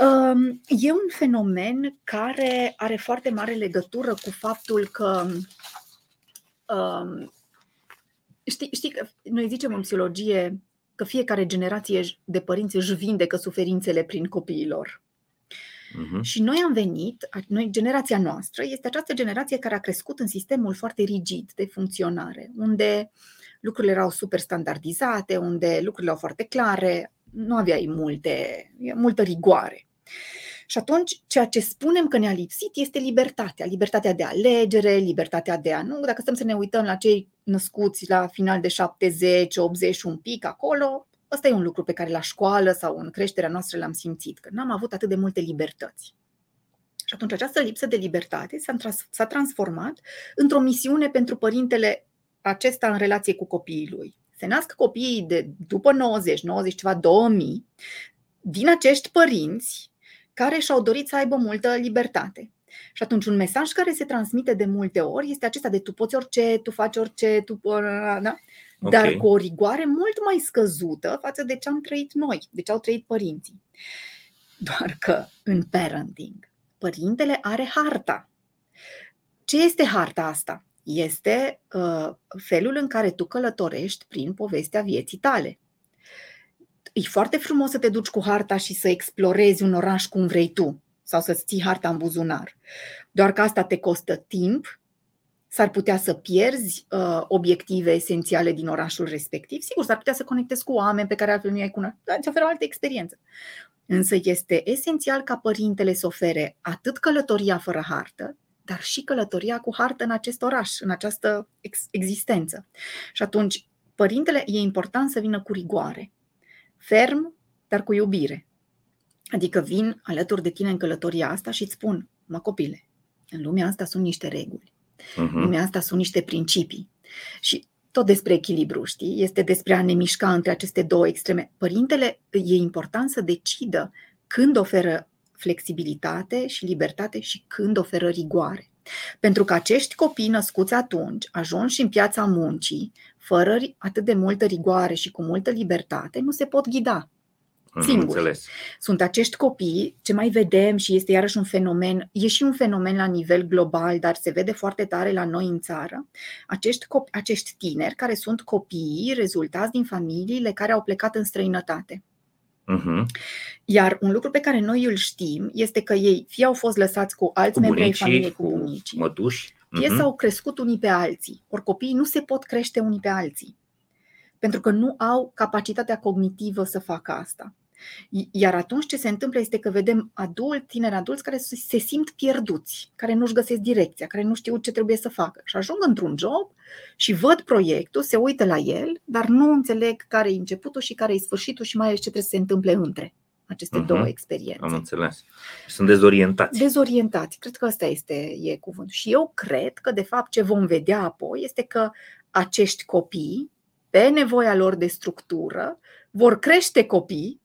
Um, e un fenomen care are foarte mare legătură cu faptul că um, știi, știi că noi zicem în psihologie că fiecare generație de părinți își vindecă suferințele prin copiilor. Uh-huh. Și noi am venit, noi, generația noastră, este această generație care a crescut în sistemul foarte rigid de funcționare, unde lucrurile erau super standardizate, unde lucrurile erau foarte clare, nu aveai multe, multă rigoare. Și atunci, ceea ce spunem că ne-a lipsit este libertatea. Libertatea de alegere, libertatea de a nu. Dacă stăm să ne uităm la cei născuți la final de 70, 80 un pic acolo, ăsta e un lucru pe care la școală sau în creșterea noastră l-am simțit, că n-am avut atât de multe libertăți. Și atunci această lipsă de libertate s-a, trans- s-a transformat într-o misiune pentru părintele acesta în relație cu copiii lui. Se nasc copiii de după 90, 90 ceva, 2000, din acești părinți care și-au dorit să aibă multă libertate. Și atunci un mesaj care se transmite de multe ori este acesta de tu poți orice, tu faci orice, tu... Da? Dar okay. cu o rigoare mult mai scăzută față de ce am trăit noi, de ce au trăit părinții. Doar că în parenting, părintele are harta. Ce este harta asta? Este uh, felul în care tu călătorești prin povestea vieții tale e foarte frumos să te duci cu harta și să explorezi un oraș cum vrei tu sau să-ți ții harta în buzunar. Doar că asta te costă timp, s-ar putea să pierzi uh, obiective esențiale din orașul respectiv. Sigur, s-ar putea să conectezi cu oameni pe care altfel nu ai cunoscut, dar îți oferă o altă experiență. Însă este esențial ca părintele să ofere atât călătoria fără hartă, dar și călătoria cu hartă în acest oraș, în această ex- existență. Și atunci, părintele e important să vină cu rigoare, ferm, dar cu iubire. Adică vin alături de tine în călătoria asta și îți spun, mă copile, în lumea asta sunt niște reguli, uh-huh. în lumea asta sunt niște principii. Și tot despre echilibru, știi? Este despre a ne mișca între aceste două extreme. Părintele e important să decidă când oferă flexibilitate și libertate și când oferă rigoare. Pentru că acești copii născuți atunci, ajunși în piața muncii, fără atât de multă rigoare și cu multă libertate, nu se pot ghida singuri. Sunt acești copii, ce mai vedem și este iarăși un fenomen, e și un fenomen la nivel global, dar se vede foarte tare la noi în țară, acești, copii, acești tineri care sunt copiii rezultați din familiile care au plecat în străinătate. Uh-huh. Iar un lucru pe care noi îl știm este că ei fie au fost lăsați cu alți cu membri ai familiei, cu bunicii, mătuși, uh-huh. fie s-au crescut unii pe alții. Ori copiii nu se pot crește unii pe alții, pentru că nu au capacitatea cognitivă să facă asta. Iar atunci ce se întâmplă este că vedem adulți, tineri adulți care se simt pierduți, care nu-și găsesc direcția, care nu știu ce trebuie să facă și ajung într-un job și văd proiectul, se uită la el, dar nu înțeleg care e începutul și care e sfârșitul și mai ales ce trebuie să se întâmple între aceste uh-huh. două experiențe. Am înțeles. Sunt dezorientați. Dezorientați. Cred că ăsta este e cuvântul. Și eu cred că, de fapt, ce vom vedea apoi este că acești copii, pe nevoia lor de structură, vor crește copii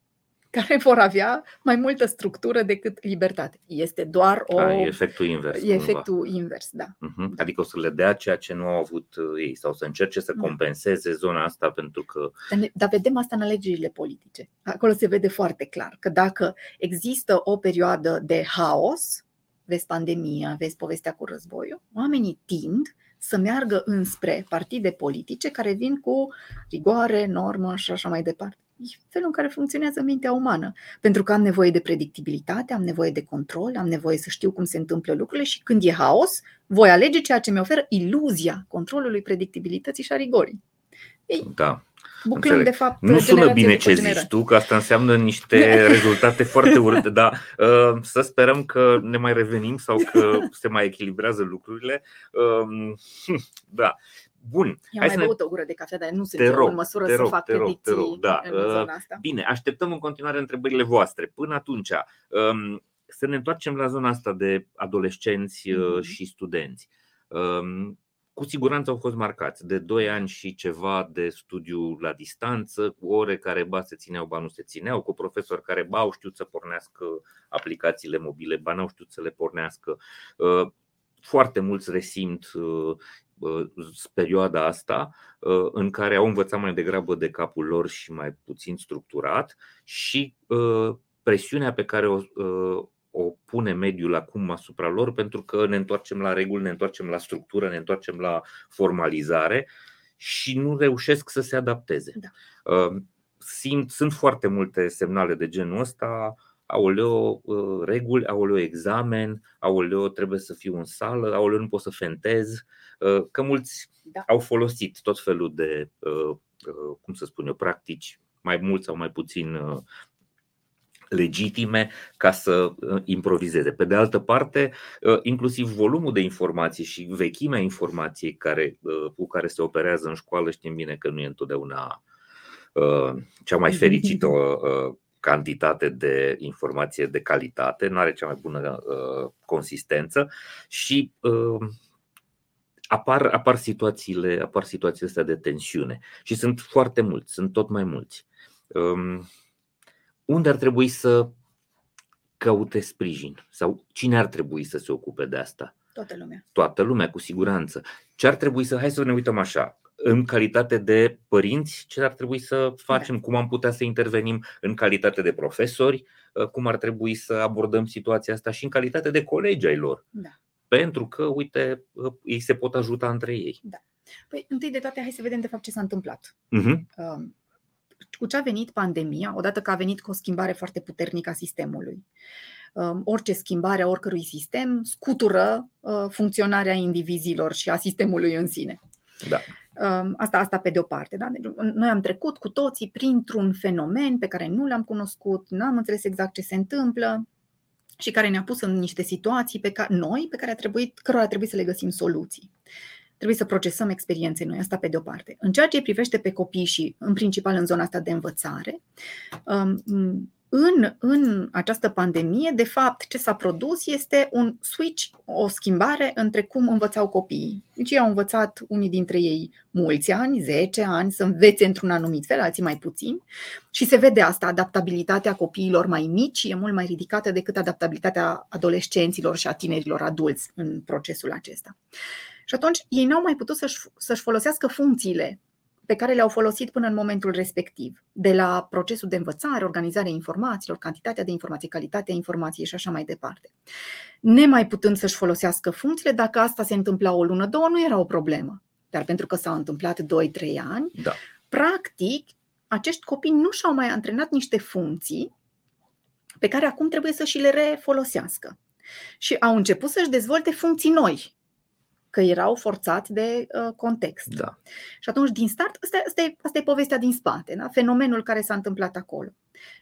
care vor avea mai multă structură decât libertate. Este doar o. A, e efectul invers. E efectul invers, da. Uh-huh. Adică o să le dea ceea ce nu au avut uh, ei sau să încerce să da. compenseze zona asta pentru că. Dar, ne, dar vedem asta în alegerile politice. Acolo se vede foarte clar că dacă există o perioadă de haos, vezi pandemia, vezi povestea cu războiul, oamenii tind să meargă înspre partide politice care vin cu rigoare, normă și așa mai departe e felul în care funcționează mintea umană. Pentru că am nevoie de predictibilitate, am nevoie de control, am nevoie să știu cum se întâmplă lucrurile și când e haos, voi alege ceea ce mi oferă iluzia controlului, predictibilității și a rigorii. Ei, da. Buclăm, de fapt, nu sună bine ce zici tu, că asta înseamnă niște rezultate foarte urâte, dar uh, *laughs* să sperăm că ne mai revenim sau că se mai echilibrează lucrurile. Uh, *laughs* da. Bun. Eu Hai mai băut ne... o gură de cafea, dar nu sunt rog, în măsură te rog, să fac te rog, te rog, da. în zona uh, asta. Bine, așteptăm în continuare întrebările voastre. Până atunci, um, să ne întoarcem la zona asta de adolescenți mm-hmm. și studenți. Um, cu siguranță au fost marcați de 2 ani și ceva de studiu la distanță, cu ore care ba se țineau, ba nu se țineau, cu profesori care ba au știut să pornească aplicațiile mobile, ba nu au știut să le pornească. Uh, foarte mulți resimt perioada asta în care au învățat mai degrabă de capul lor și mai puțin structurat și presiunea pe care o, o pune mediul acum asupra lor pentru că ne întoarcem la reguli, ne întoarcem la structură, ne întoarcem la formalizare și nu reușesc să se adapteze. Da. Simt, sunt foarte multe semnale de genul ăsta aoleo, reguli, aoleo, examen, aoleo, trebuie să fiu în sală, aoleo, nu pot să fentez, Uh, că mulți da. au folosit tot felul de, uh, uh, cum să spun eu, practici, mai mult sau mai puțin legitime ca să improvizeze. Pe de altă parte, inclusiv volumul de informații și vechimea informației care, cu care se operează în școală știm bine că nu e întotdeauna cea mai fericită *laughs* cantitate de informație de calitate, nu are cea mai bună consistență și apar, apar, situațiile, apar situațiile astea de tensiune și sunt foarte mulți, sunt tot mai mulți. Um, unde ar trebui să caute sprijin sau cine ar trebui să se ocupe de asta? Toată lumea. Toată lumea, cu siguranță. Ce ar trebui să, hai să ne uităm așa, în calitate de părinți, ce ar trebui să facem, da. cum am putea să intervenim în calitate de profesori, cum ar trebui să abordăm situația asta și în calitate de colegi ai lor. Da pentru că, uite, ei se pot ajuta între ei. Da. Păi, întâi de toate, hai să vedem de fapt ce s-a întâmplat. Uh-huh. Cu ce a venit pandemia, odată că a venit cu o schimbare foarte puternică a sistemului. Um, orice schimbare a oricărui sistem scutură uh, funcționarea indivizilor și a sistemului în sine. Da. Um, asta, asta pe de o parte. Da? Deci, noi am trecut cu toții printr-un fenomen pe care nu l-am cunoscut, nu am înțeles exact ce se întâmplă, și care ne-a pus în niște situații pe care noi, pe care a trebuit, cărora a trebuit să le găsim soluții. Trebuie să procesăm experiențe noi, asta pe de-o parte. În ceea ce îi privește pe copii și în principal în zona asta de învățare, um, în, în această pandemie, de fapt, ce s-a produs este un switch, o schimbare între cum învățau copiii. Deci ei au învățat unii dintre ei mulți ani, 10 ani, să învețe într-un anumit fel, alții mai puțin. Și se vede asta, adaptabilitatea copiilor mai mici e mult mai ridicată decât adaptabilitatea adolescenților și a tinerilor adulți în procesul acesta. Și atunci ei n-au mai putut să-și, să-și folosească funcțiile pe care le-au folosit până în momentul respectiv, de la procesul de învățare, organizarea informațiilor, cantitatea de informații, calitatea informației și așa mai departe. Nemai putând să-și folosească funcțiile, dacă asta se întâmpla o lună, două, nu era o problemă. Dar pentru că s-au întâmplat 2-3 ani, da. practic, acești copii nu și-au mai antrenat niște funcții pe care acum trebuie să și le refolosească. Și au început să-și dezvolte funcții noi, că erau forțați de uh, context. Da. Și atunci, din start, asta, asta, e, asta e povestea din spate, da? fenomenul care s-a întâmplat acolo.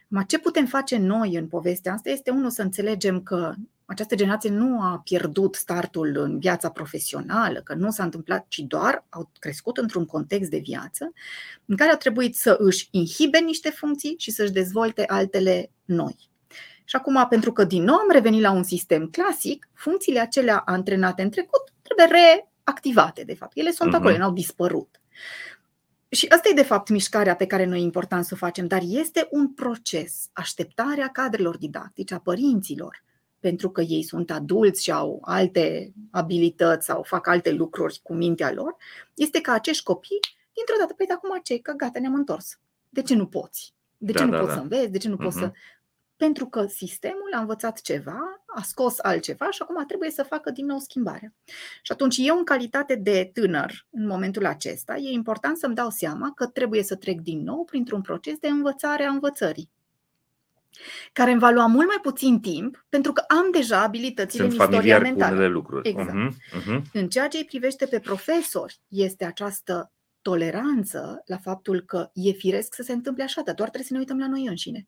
Ma ce putem face noi în povestea asta este, unul, să înțelegem că această generație nu a pierdut startul în viața profesională, că nu s-a întâmplat, ci doar au crescut într-un context de viață în care au trebuit să își inhibe niște funcții și să-și dezvolte altele noi. Și acum, pentru că din nou am revenit la un sistem clasic, funcțiile acelea antrenate în trecut trebuie reactivate, de fapt. Ele sunt uh-huh. acolo, n-au dispărut. Și asta e, de fapt, mișcarea pe care noi e important să o facem, dar este un proces. Așteptarea cadrelor didactice, a părinților, pentru că ei sunt adulți și au alte abilități sau fac alte lucruri cu mintea lor, este ca acești copii, dintr-o dată, păi, acum ce? Că gata, ne-am întors. De ce nu poți? De ce Da, nu da, poți da. să înveți? De ce nu poți să... Mhm. Pentru că sistemul a învățat ceva, a scos altceva și acum trebuie să facă din nou schimbarea. Și atunci eu, în calitate de tânăr, în momentul acesta, e important să-mi dau seama că trebuie să trec din nou printr-un proces de învățare a învățării care îmi va lua mult mai puțin timp, pentru că am deja abilitățile Sunt în istoria familiar cu mentală. unele lucruri. Exact. Mhm, mhm. În ceea ce îi privește pe profesori, este această toleranță la faptul că e firesc să se întâmple așa, dar doar trebuie să ne uităm la noi înșine.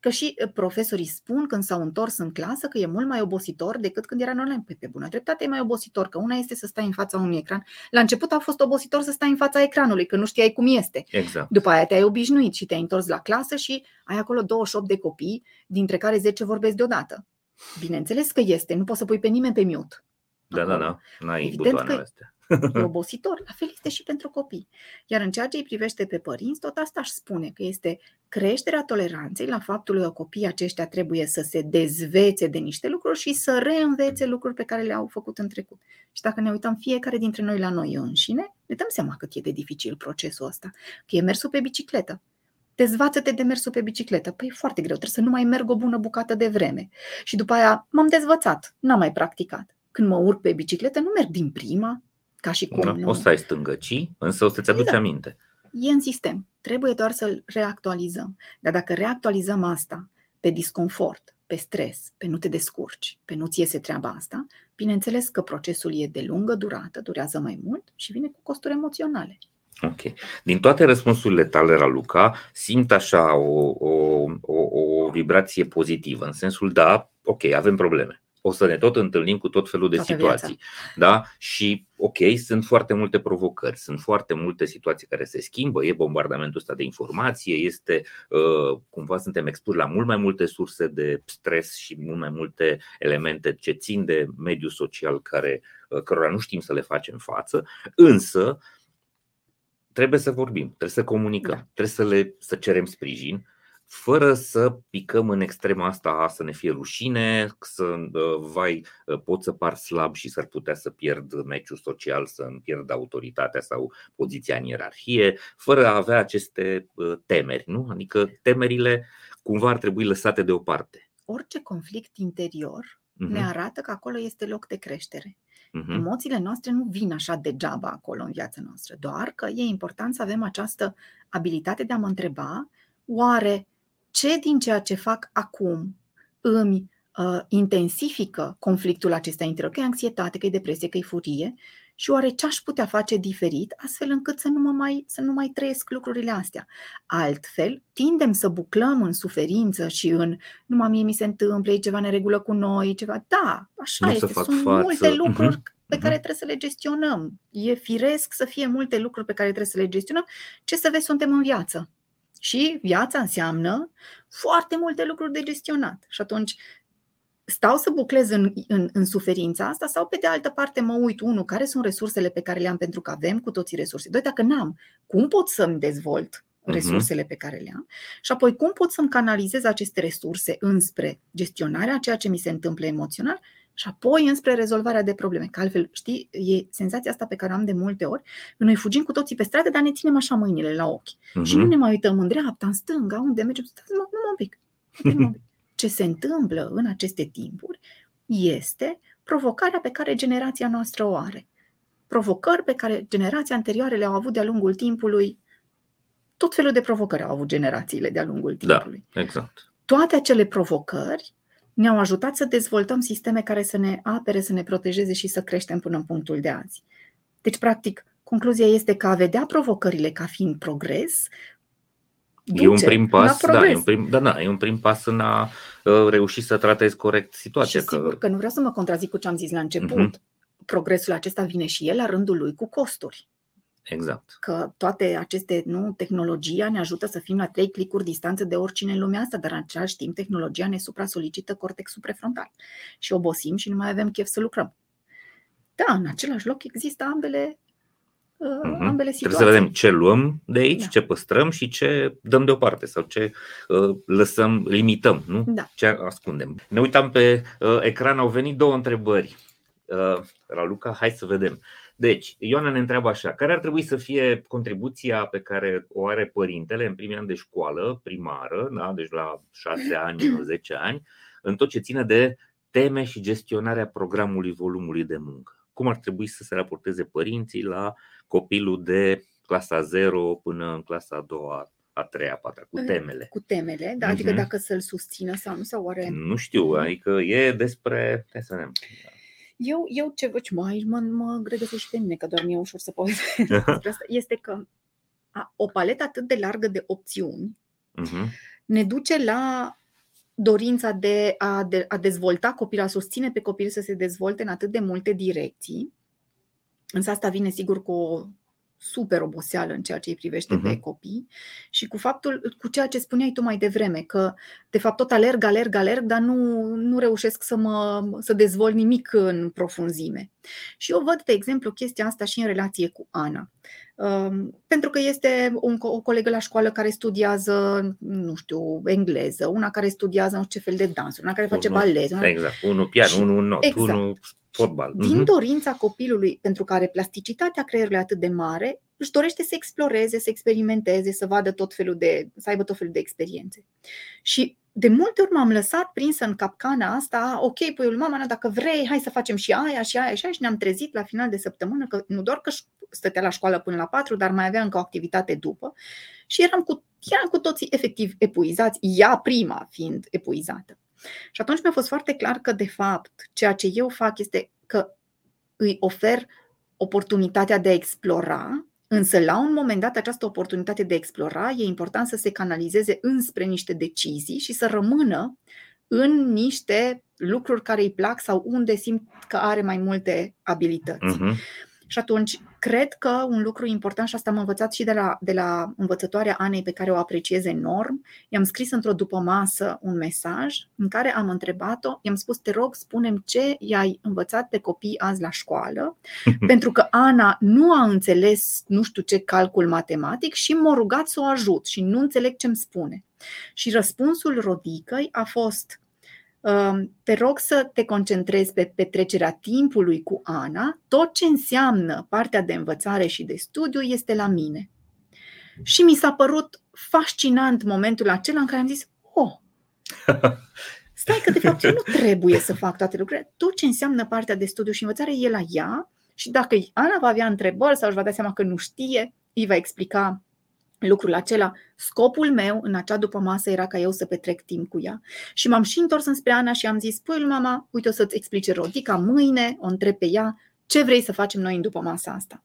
Că și eh, profesorii spun când s-au întors în clasă că e mult mai obositor decât când era în online. Păi pe bună dreptate e mai obositor, că una este să stai în fața unui ecran. La început a fost obositor să stai în fața ecranului, că nu știai cum este. Exact. După aia te-ai obișnuit și te-ai întors la clasă și ai acolo 28 de copii, dintre care 10 vorbesc deodată. Bineînțeles că este, nu poți să pui pe nimeni pe mute. Da, da, acolo. da. N-ai Evident butoanele că- astea. *laughs* E obositor, la fel este și pentru copii. Iar în ceea ce îi privește pe părinți, tot asta aș spune că este creșterea toleranței la faptul că copiii aceștia trebuie să se dezvețe de niște lucruri și să reînvețe lucruri pe care le-au făcut în trecut. Și dacă ne uităm fiecare dintre noi la noi înșine, ne dăm seama cât e de dificil procesul ăsta. Că e mersul pe bicicletă. Dezvață-te de mersul pe bicicletă. Păi e foarte greu, trebuie să nu mai merg o bună bucată de vreme. Și după aia m-am dezvățat, n-am mai practicat. Când mă urc pe bicicletă, nu merg din prima, ca și cum Da? nu. O să ai stângăcii, însă o să-ți aduci Exact. aminte. E în sistem. Trebuie doar să-l reactualizăm. Dar dacă reactualizăm asta pe disconfort, pe stres, pe nu te descurci, pe nu-ți iese treaba asta, bineînțeles că procesul e de lungă durată, durează mai mult și vine cu costuri emoționale. Ok. Din toate răspunsurile tale, Raluca, simt așa o, o, o, o vibrație pozitivă, în sensul da, ok, avem probleme. O să ne tot întâlnim cu tot felul de Toată situații. Da? Și ok, sunt foarte multe provocări, sunt foarte multe situații care se schimbă, e bombardamentul ăsta de informație, este uh, cumva suntem expuși la mult mai multe surse de stres și mult mai multe elemente ce țin de mediul social care, uh, cărora nu știm să le facem față, însă trebuie să vorbim, trebuie să comunicăm, Da. trebuie să le să cerem sprijin, fără să picăm în extrema asta, să ne fie rușine, să uh, vai, uh, pot să par slab și s-ar putea să pierd meciul social, să îmi pierd autoritatea sau poziția în ierarhie, fără a avea aceste uh, temeri, nu? Adică temerile cumva ar trebui lăsate deoparte. Orice conflict interior Mhm, ne arată că acolo este loc de creștere. mhm. Emoțiile noastre nu vin așa degeaba acolo în viața noastră, doar că e important să avem această abilitate de a mă întreba oare ce din ceea ce fac acum îmi uh, intensifică conflictul acesta interior, că e anxietate, că e depresie, că e furie și oare ce aș putea face diferit astfel încât să nu, mă mai, să nu mai trăiesc lucrurile astea. Altfel, tindem să buclăm în suferință și în numai mie mi se întâmplă, e ceva neregulă cu noi, e ceva. Da, așa Nu o să este. fac Sunt față. multe lucruri Mhm, pe mhm. care trebuie să le gestionăm. E firesc să fie multe lucruri pe care trebuie să le gestionăm. Ce să vezi, suntem în viață. Și viața înseamnă foarte multe lucruri de gestionat. Și atunci stau să buclez în, în, în suferința asta sau pe de altă parte mă uit, unu, care sunt resursele pe care le am pentru că avem cu toții resurse. Doi, dacă n-am, cum pot să-mi dezvolt Mhm. resursele pe care le am și apoi cum pot să-mi canalizez aceste resurse înspre gestionarea a ceea ce mi se întâmplă emoțional și apoi înspre rezolvarea de probleme. Că altfel, știi, e senzația asta pe care o am de multe ori, că noi fugim cu toții pe stradă, dar ne ținem așa mâinile la ochi. Și nu Mhm. ne mai uităm în dreapta, în stânga, unde mergem. Stați, mă, numai un pic. numai un pic. *laughs* Ce se întâmplă în aceste timpuri este provocarea pe care generația noastră o are. Provocări pe care generația anterioare le-au avut de-a lungul timpului. Tot felul de provocări au avut generațiile de-a lungul Da. timpului. Exact. Toate acele provocări ne-au ajutat să dezvoltăm sisteme care să ne apere, să ne protejeze și să creștem până în punctul de azi. Deci, practic, concluzia este că a vedea provocările ca fiind progres E un prim pas, da, e un prim, da, da, e un prim pas în a uh, reuși să tratezi corect situația. Și că... sigur că nu vreau să mă contrazic cu ce am zis la început. Uh-huh. Progresul acesta vine și el la rândul lui cu costuri. Exact. Că toate aceste, nu, tehnologia ne ajută să fim la trei clicuri distanță de oricine în lumea asta, dar în același timp tehnologia ne supra-solicită cortexul prefrontal și obosim și nu mai avem chef să lucrăm. Da, în același loc există ambele uh-huh. ambele situații. Trebuie să vedem ce luăm de aici, da. ce păstrăm și ce dăm deoparte sau ce uh, lăsăm, limităm, nu? Da. Ce ascundem. Ne uitam pe uh, ecran, au venit două întrebări. Uh, Raluca, hai să vedem. Deci, Ioana ne întreabă așa, care ar trebui să fie contribuția pe care o are părintele în primii ani de școală primară, da? deci la 6 ani, 10 ani, în tot ce ține de teme și gestionarea programului volumului de muncă? Cum ar trebui să se raporteze părinții la copilul de clasa 0 până în clasa a doua, a treia, a patra, cu temele. Cu temele, da, adică uh-huh. dacă să-l susțină sau nu, sau oare... Nu știu, adică e despre... Hai să vedem. Eu, eu ce văd, mai mă, mă regăsesc și pe mine, că doar mi-e ușor să povestesc *laughs* despre asta, este că a, o paletă atât de largă de opțiuni uh-huh. ne duce la dorința de a, de a dezvolta copilul, a susține pe copil să se dezvolte în atât de multe direcții. Însă asta vine sigur cu o super oboseală în ceea ce îi privește uh-huh. pe mhm. copii și cu faptul, cu ceea ce spuneai tu mai devreme, că de fapt tot alerg, alerg, alerg, dar nu, nu reușesc să mă să dezvolt nimic în profunzime. Și eu văd, de exemplu, chestia asta și în relație cu Ana. Um, pentru că este un, o colegă la școală care studiază, nu știu, engleză, una care studiază nu știu ce fel de dans, una care face balet. Exact, unul pian, unul not, exact. unul fotbal. Din mhm. dorința copilului, pentru care plasticitatea creierului e atât de mare, își dorește să exploreze, să experimenteze, să vadă tot felul de, să aibă tot felul de experiențe. Și de multe ori m-am lăsat prinsă în capcana asta, ok, păi mama, dacă vrei, hai să facem și aia și aia și aia și ne-am trezit la final de săptămână că nu doar că stătea la școală până la patru, dar mai avea încă o activitate după și eram cu, eram cu toții efectiv epuizați, ea prima fiind epuizată. Și atunci mi-a fost foarte clar că, de fapt, ceea ce eu fac este că îi ofer oportunitatea de a explora, însă la un moment dat această oportunitate de a explora e important să se canalizeze înspre niște decizii și să rămână în niște lucruri care îi plac sau unde simt că are mai multe abilități. Uh-huh. Și atunci, cred că un lucru important, și asta am învățat și de la, de la învățătoarea Anei, pe care o apreciez enorm, i-am scris într-o dupămasă un mesaj în care am întrebat-o, i-am spus, te rog, spunem ce i-ai învățat pe copii azi la școală, *laughs* pentru că Ana nu a înțeles nu știu ce calcul matematic și m-a rugat să o ajut și nu înțeleg ce-mi spune. Și răspunsul Rodicăi a fost, te rog să te concentrezi pe petrecerea timpului cu Ana. Tot ce înseamnă partea de învățare și de studiu este la mine. Și mi s-a părut fascinant momentul acela în care am zis, oh, *laughs* stai că de fapt eu nu trebuie să fac toate lucrurile. Tot ce înseamnă partea de studiu și învățare e la ea și dacă Ana va avea întrebări sau își va da seama că nu știe, îi va explica lucrul acela. Scopul meu în acea după masă era ca eu să petrec timp cu ea. Și m-am și întors înspre Ana și am zis, păi mama, uite o să-ți explice Rodica mâine, o întreb pe ea, ce vrei să facem noi în după masa asta.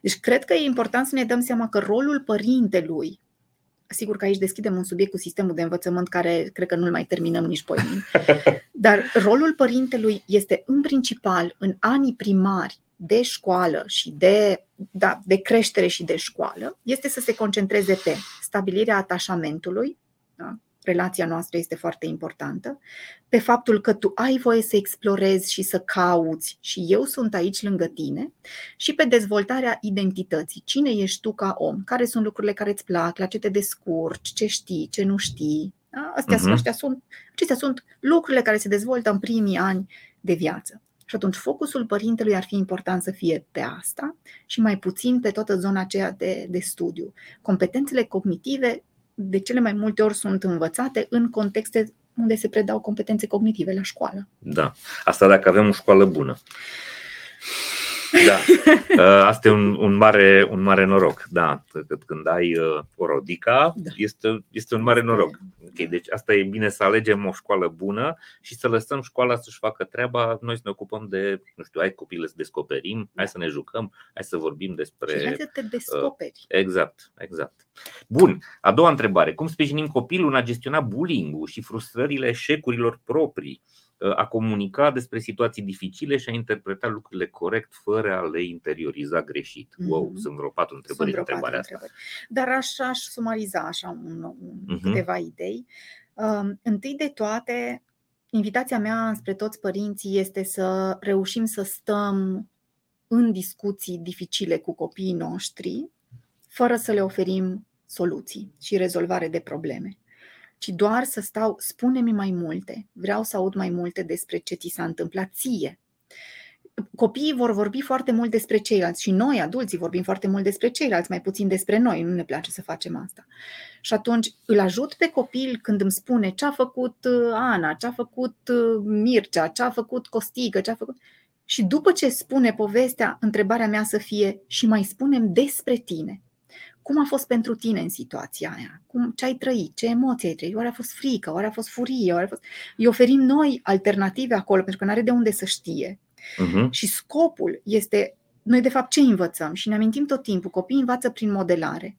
Deci cred că e important să ne dăm seama că rolul părintelui, sigur că aici deschidem un subiect cu sistemul de învățământ care cred că nu-l mai terminăm nici pe *laughs* dar rolul părintelui este în principal în anii primari de școală și de, da, de creștere și de școală este să se concentreze pe stabilirea atașamentului, da? relația noastră este foarte importantă, pe faptul că tu ai voie să explorezi și să cauți și eu sunt aici lângă tine și pe dezvoltarea identității. Cine ești tu ca om? Care sunt lucrurile care îți plac? La ce te descurci? Ce știi? Ce nu știi? Da? Astea, uh-huh. astea sunt, acestea sunt lucrurile care se dezvoltă în primii ani de viață. Și atunci focusul părintelui ar fi important să fie pe asta și mai puțin pe toată zona aceea de, de studiu. Competențele cognitive de cele mai multe ori sunt învățate în contexte unde se predau competențe cognitive la școală. Da, asta dacă avem o școală bună. Da. *laughs* Asta e un, un, mare, un mare noroc. Da. Când ai o rodica, da. este, este un mare noroc. Okay, deci asta e bine să alegem o școală bună și să lăsăm școala să-și facă treaba. Noi să ne ocupăm de, nu știu, hai copii să descoperim, hai să ne jucăm, hai să vorbim despre. Și hai să te descoperi. Uh, exact, exact. Bun. A doua întrebare. Cum sprijinim copilul în a gestiona bullying-ul și frustrările eșecurilor proprii? Uh, a comunica despre situații dificile și a interpreta lucrurile corect fără a le interioriza greșit. Mm-hmm. Wow, sunt vreo patru întrebări în întrebarea asta. Întrebări. Dar aș, aș sumariza așa un, un, mm-hmm. câteva idei. Uh, întâi de toate, invitația mea spre toți părinții este să reușim să stăm în discuții dificile cu copiii noștri, fără să le oferim soluții și rezolvare de probleme ci doar să stau, spune-mi mai multe, vreau să aud mai multe despre ce ți s-a întâmplat ție. Copiii vor vorbi foarte mult despre ceilalți și noi, adulții, vorbim foarte mult despre ceilalți, mai puțin despre noi, nu ne place să facem asta. Și atunci îl ajut pe copil când îmi spune ce a făcut uh, Ana, ce a făcut uh, Mircea, ce a făcut Costică, ce a făcut... Și după ce spune povestea, întrebarea mea să fie și mai spunem despre tine. Cum a fost pentru tine în situația aia? Cum, ce ai trăit? Ce emoții ai trăit? Oare a fost frică? Oare a fost furie? Oare a fost... Îi oferim noi alternative acolo, pentru că nu are de unde să știe. Uh-huh. Și scopul este, noi de fapt ce învățăm? Și ne amintim tot timpul, copiii învață prin modelare.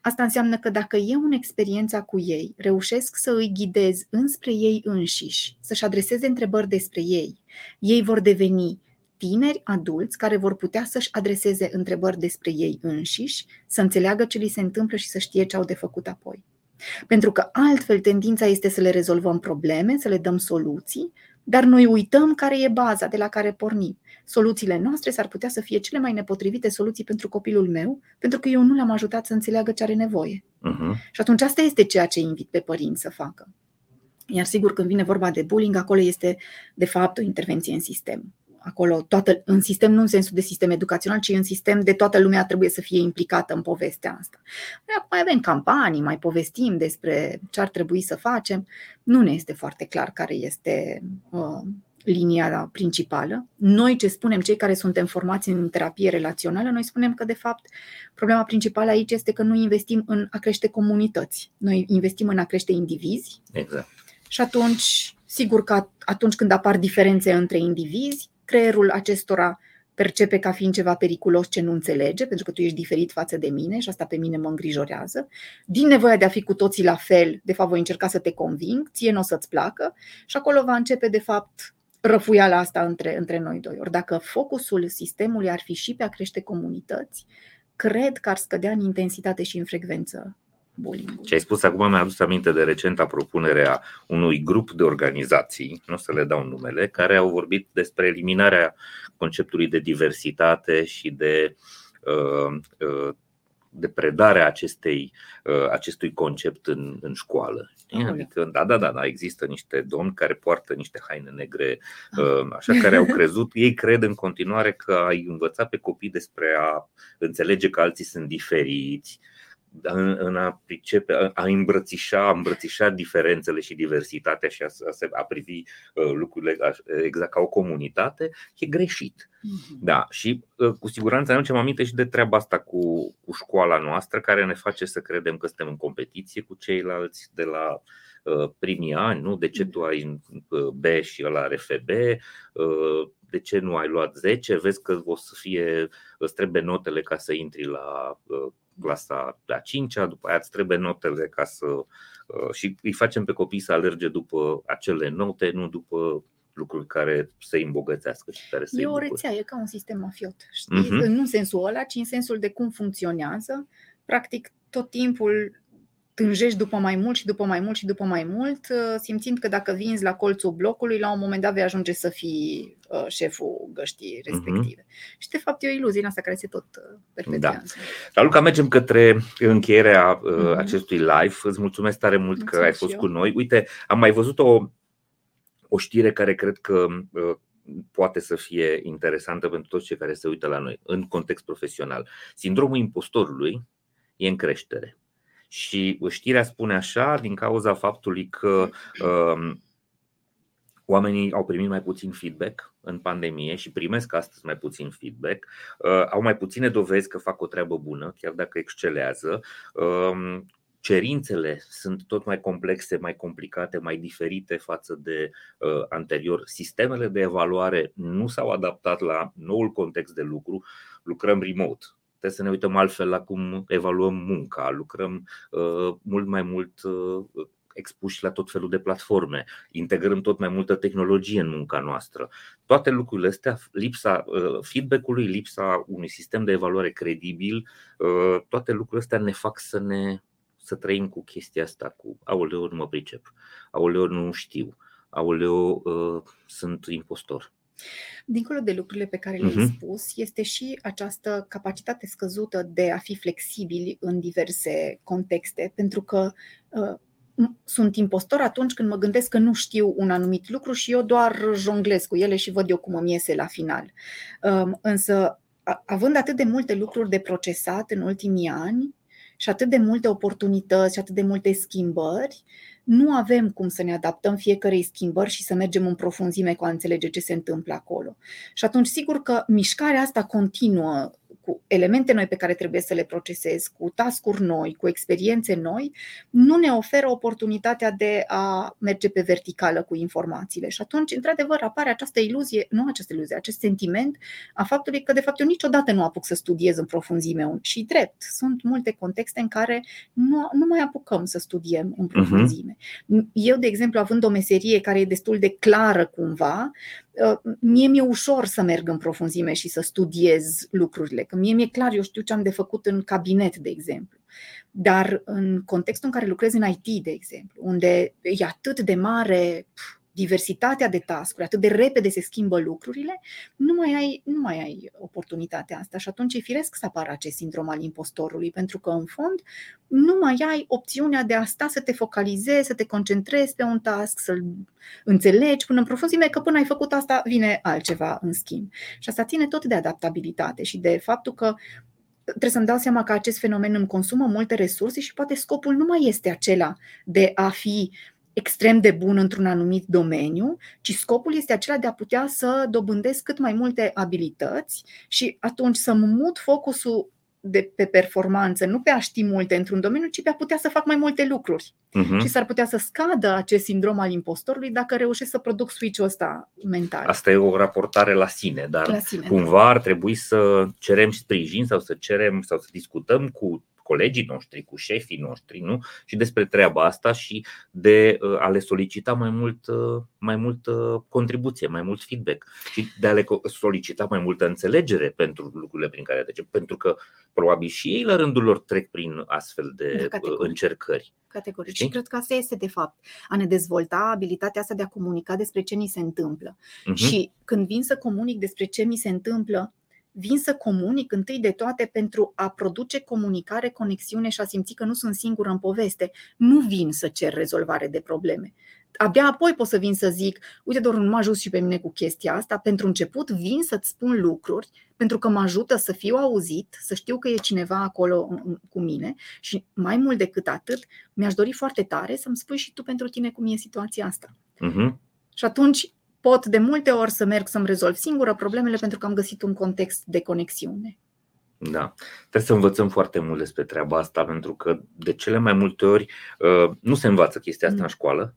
Asta înseamnă că dacă eu în experiența cu ei reușesc să îi ghidez înspre ei înșiși, să-și adreseze întrebări despre ei, ei vor deveni tineri adulți care vor putea să-și adreseze întrebări despre ei înșiși, să înțeleagă ce li se întâmplă și să știe ce au de făcut apoi. Pentru că altfel tendința este să le rezolvăm probleme, să le dăm soluții, dar noi uităm care e baza de la care pornim. Soluțiile noastre s-ar putea să fie cele mai nepotrivite soluții pentru copilul meu, pentru că eu nu l-am ajutat să înțeleagă ce are nevoie. Uh-huh. Și atunci asta este ceea ce invit pe părinți să facă. Iar sigur, când vine vorba de bullying, acolo este de fapt o intervenție în sistem acolo, toată, în sistem, nu în sensul de sistem educațional, ci în sistem de toată lumea trebuie să fie implicată în povestea asta. Noi acum mai avem campanii, mai povestim despre ce ar trebui să facem. Nu ne este foarte clar care este uh, linia principală. Noi ce spunem, cei care suntem formați în terapie relațională, noi spunem că, de fapt, problema principală aici este că nu investim în a crește comunități. Noi investim în a crește indivizi. Exact. Și atunci, sigur că atunci când apar diferențe între indivizi, creierul acestora percepe ca fiind ceva periculos ce nu înțelege, pentru că tu ești diferit față de mine și asta pe mine mă îngrijorează. Din nevoia de a fi cu toții la fel, de fapt voi încerca să te conving, ție nu o să-ți placă și acolo va începe de fapt răfuiala asta între, între noi doi. Ori dacă focusul sistemului ar fi și pe a crește comunități, cred că ar scădea în intensitate și în frecvență bullying Ce ai spus acum mi-a adus aminte de recenta propunere a unui grup de organizații, nu o să le dau numele, care au vorbit despre eliminarea conceptului de diversitate și de uh, uh, de predarea acestei, uh, acestui concept în, în școală. Adică, da, da, da, da, există niște domni care poartă niște haine negre, așa, care au crezut, ei cred în continuare că ai învăța pe copii despre a înțelege că alții sunt diferiți, în, în a pricepe, a îmbrățișa, a îmbrățișa diferențele și diversitatea și a, a, a privi uh, lucrurile exact ca o comunitate, e greșit. Mm-hmm. Da, și uh, cu siguranță ne aducem aminte și de treaba asta cu, cu școala noastră, care ne face să credem că suntem în competiție cu ceilalți de la uh, primii ani, nu? De ce tu ai B și ăla are FB? De ce nu ai luat 10? Vezi că o să fie, îți trebuie notele ca să intri la clasa a 5 după aia îți trebuie notele ca să. Uh, și îi facem pe copii să alerge după acele note, nu după lucruri care să-i îmbogățească și care să E o rețea, e ca un sistem mafiot. Știi? Uh-huh. Nu în sensul ăla, ci în sensul de cum funcționează. Practic, tot timpul tânjești după mai mult și după mai mult și după mai mult, uh, simțind că dacă vinzi la colțul blocului, la un moment dat vei ajunge să fii uh, șeful găștii mhm. respective. Uh-huh. Și de fapt e o iluzie în asta care se tot uh, perpetuează. Da. Luca, mergem către încheierea uh-huh. acestui live. Îți mulțumesc tare mult mulțumesc că ai fost cu noi. Uite, am mai văzut o, o știre care cred că uh, poate să fie interesantă pentru toți cei care se uită la noi în context profesional. Sindromul impostorului e în creștere. Și știrea spune așa din cauza faptului că um, oamenii au primit mai puțin feedback în pandemie și primesc astăzi mai puțin feedback, uh, au mai puține dovezi că fac o treabă bună, chiar dacă excelează. Um, cerințele sunt tot mai complexe, mai complicate, mai diferite față de uh, anterior. Sistemele de evaluare nu s-au adaptat la noul context de lucru, lucrăm remote. Trebuie să ne uităm altfel la cum evaluăm munca, lucrăm uh, mult mai mult uh, expuși la tot felul de platforme, integrăm tot mai multă tehnologie în munca noastră. Toate lucrurile astea, lipsa uh, feedback-ului, lipsa unui sistem de evaluare credibil, uh, toate lucrurile astea ne fac să ne să trăim cu chestia asta, cu aoleu, nu mă pricep, aoleu, nu știu, aoleu, uh, sunt impostor. Dincolo de lucrurile pe care le-ai uh-huh. spus, este și această capacitate scăzută de a fi flexibili în diverse contexte, pentru că uh, sunt impostor atunci când mă gândesc că nu știu un anumit lucru și eu doar jonglez cu ele și văd eu cum îmi iese la final. Um, însă, având atât de multe lucruri de procesat în ultimii ani și atât de multe oportunități și atât de multe schimbări, nu avem cum să ne adaptăm fiecarei schimbări și să mergem în profunzime cu a înțelege ce se întâmplă acolo. Și atunci, sigur că mișcarea asta continuă cu elemente noi pe care trebuie să le procesez, cu tascuri noi, cu experiențe noi, nu ne oferă oportunitatea de a merge pe verticală cu informațiile. Și atunci, într-adevăr, apare această iluzie, nu această iluzie, acest sentiment a faptului că, de fapt, eu niciodată nu apuc să studiez în profunzime. Și drept, sunt multe contexte în care nu, nu mai apucăm să studiem în mhm. profunzime. Uh-huh. Eu, de exemplu, având o meserie care e destul de clară cumva, Uh, mie mi-e ușor să merg în profunzime și să studiez lucrurile, că mie mi-e clar, eu știu ce am de făcut în cabinet, de exemplu. Dar în contextul în care lucrez în IT, de exemplu, unde e atât de mare diversitatea de task atât de repede se schimbă lucrurile, nu mai ai, nu mai ai oportunitatea asta și atunci e firesc să apară acest sindrom al impostorului, pentru că în fond nu mai ai opțiunea de a sta să te focalizezi, să te concentrezi pe un task, să-l înțelegi până în profunzime, că până ai făcut asta vine altceva în schimb. Și asta ține tot de adaptabilitate și de faptul că trebuie să-mi dau seama că acest fenomen îmi consumă multe resurse și poate scopul nu mai este acela de a fi extrem de bun într-un anumit domeniu, ci scopul este acela de a putea să dobândesc cât mai multe abilități și atunci să mut focusul de pe performanță, nu pe a ști multe într-un domeniu, ci pe a putea să fac mai multe lucruri. Uh-huh. Și s-ar putea să scadă acest sindrom al impostorului dacă reușesc să produc switch-ul ăsta mental. Asta e o raportare la sine, dar la sine, cumva da. ar trebui să cerem sprijin sau să cerem sau să discutăm cu colegii noștri, cu șefii noștri, nu? Și despre treaba asta și de uh, a le solicita mai mult, uh, mai mult uh, contribuție, mai mult feedback și de a le solicita mai multă înțelegere pentru lucrurile prin care trecem, pentru că probabil și ei la rândul lor trec prin astfel de Categoric. încercări. Categoric. Și cred că asta este, de fapt, a ne dezvolta abilitatea asta de a comunica despre ce ni se întâmplă. Uh-huh. Și când vin să comunic despre ce mi se întâmplă, vin să comunic întâi de toate pentru a produce comunicare, conexiune și a simți că nu sunt singură în poveste. Nu vin să cer rezolvare de probleme. Abia apoi pot să vin să zic, uite, doar nu mă ajut și pe mine cu chestia asta. Pentru început vin să-ți spun lucruri pentru că mă ajută să fiu auzit, să știu că e cineva acolo cu mine și mai mult decât atât, mi-aș dori foarte tare să-mi spui și tu pentru tine cum e situația asta. Uh-huh. Și atunci pot de multe ori să merg să-mi rezolv singură problemele pentru că am găsit un context de conexiune. Da, trebuie să învățăm foarte mult despre treaba asta, pentru că de cele mai multe ori uh, nu se învață chestia asta în școală.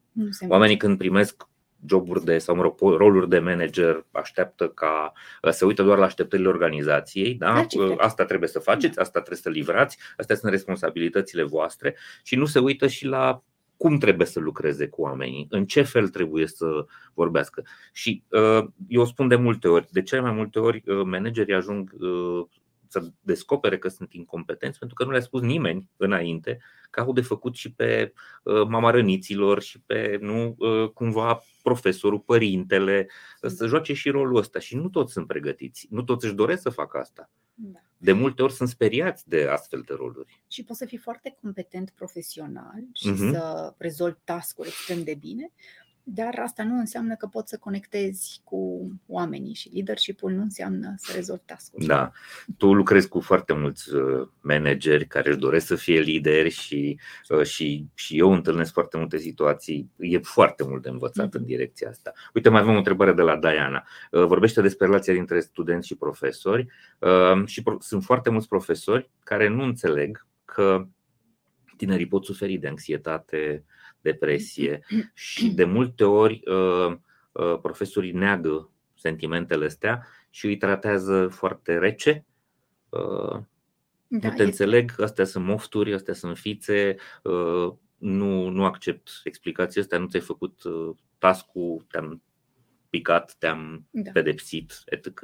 Oamenii când primesc joburi de sau mă rog, roluri de manager așteaptă ca uh, se uită doar la așteptările organizației, da? Uh, asta trebuie să faceți, asta trebuie să livrați, astea sunt responsabilitățile voastre și nu se uită și la cum trebuie să lucreze cu oamenii, în ce fel trebuie să vorbească. Și uh, eu spun de multe ori, de cele mai multe ori uh, managerii ajung uh, să descopere că sunt incompetenți pentru că nu le-a spus nimeni înainte că au de făcut și pe mama răniților și pe nu cumva profesorul, părintele, să joace și rolul ăsta și nu toți sunt pregătiți, nu toți își doresc să facă asta. Da. De multe ori sunt speriați de astfel de roluri. Și poți să fii foarte competent profesional și uh-huh. să rezolvi task-uri extrem de bine, Dar asta nu înseamnă că poți să conectezi cu oamenii și leadership-ul nu înseamnă să rezolvi task Da. Tu lucrezi cu foarte mulți uh, manageri care își doresc să fie lideri și, uh, și, și eu întâlnesc foarte multe situații. E foarte mult de învățat în direcția asta. Uite, mai avem o întrebare de la Diana. Uh, vorbește despre relația dintre studenți și profesori și sunt foarte mulți profesori care nu înțeleg că tinerii pot suferi de anxietate, depresie și de multe ori uh, uh, profesorii neagă sentimentele astea și îi tratează foarte rece. Uh, da, nu te este. înțeleg, astea sunt mofturi, astea sunt fițe, nu, nu accept explicația astea, nu ți-ai făcut task-ul, te-am picat, te-am da. pedepsit, etc.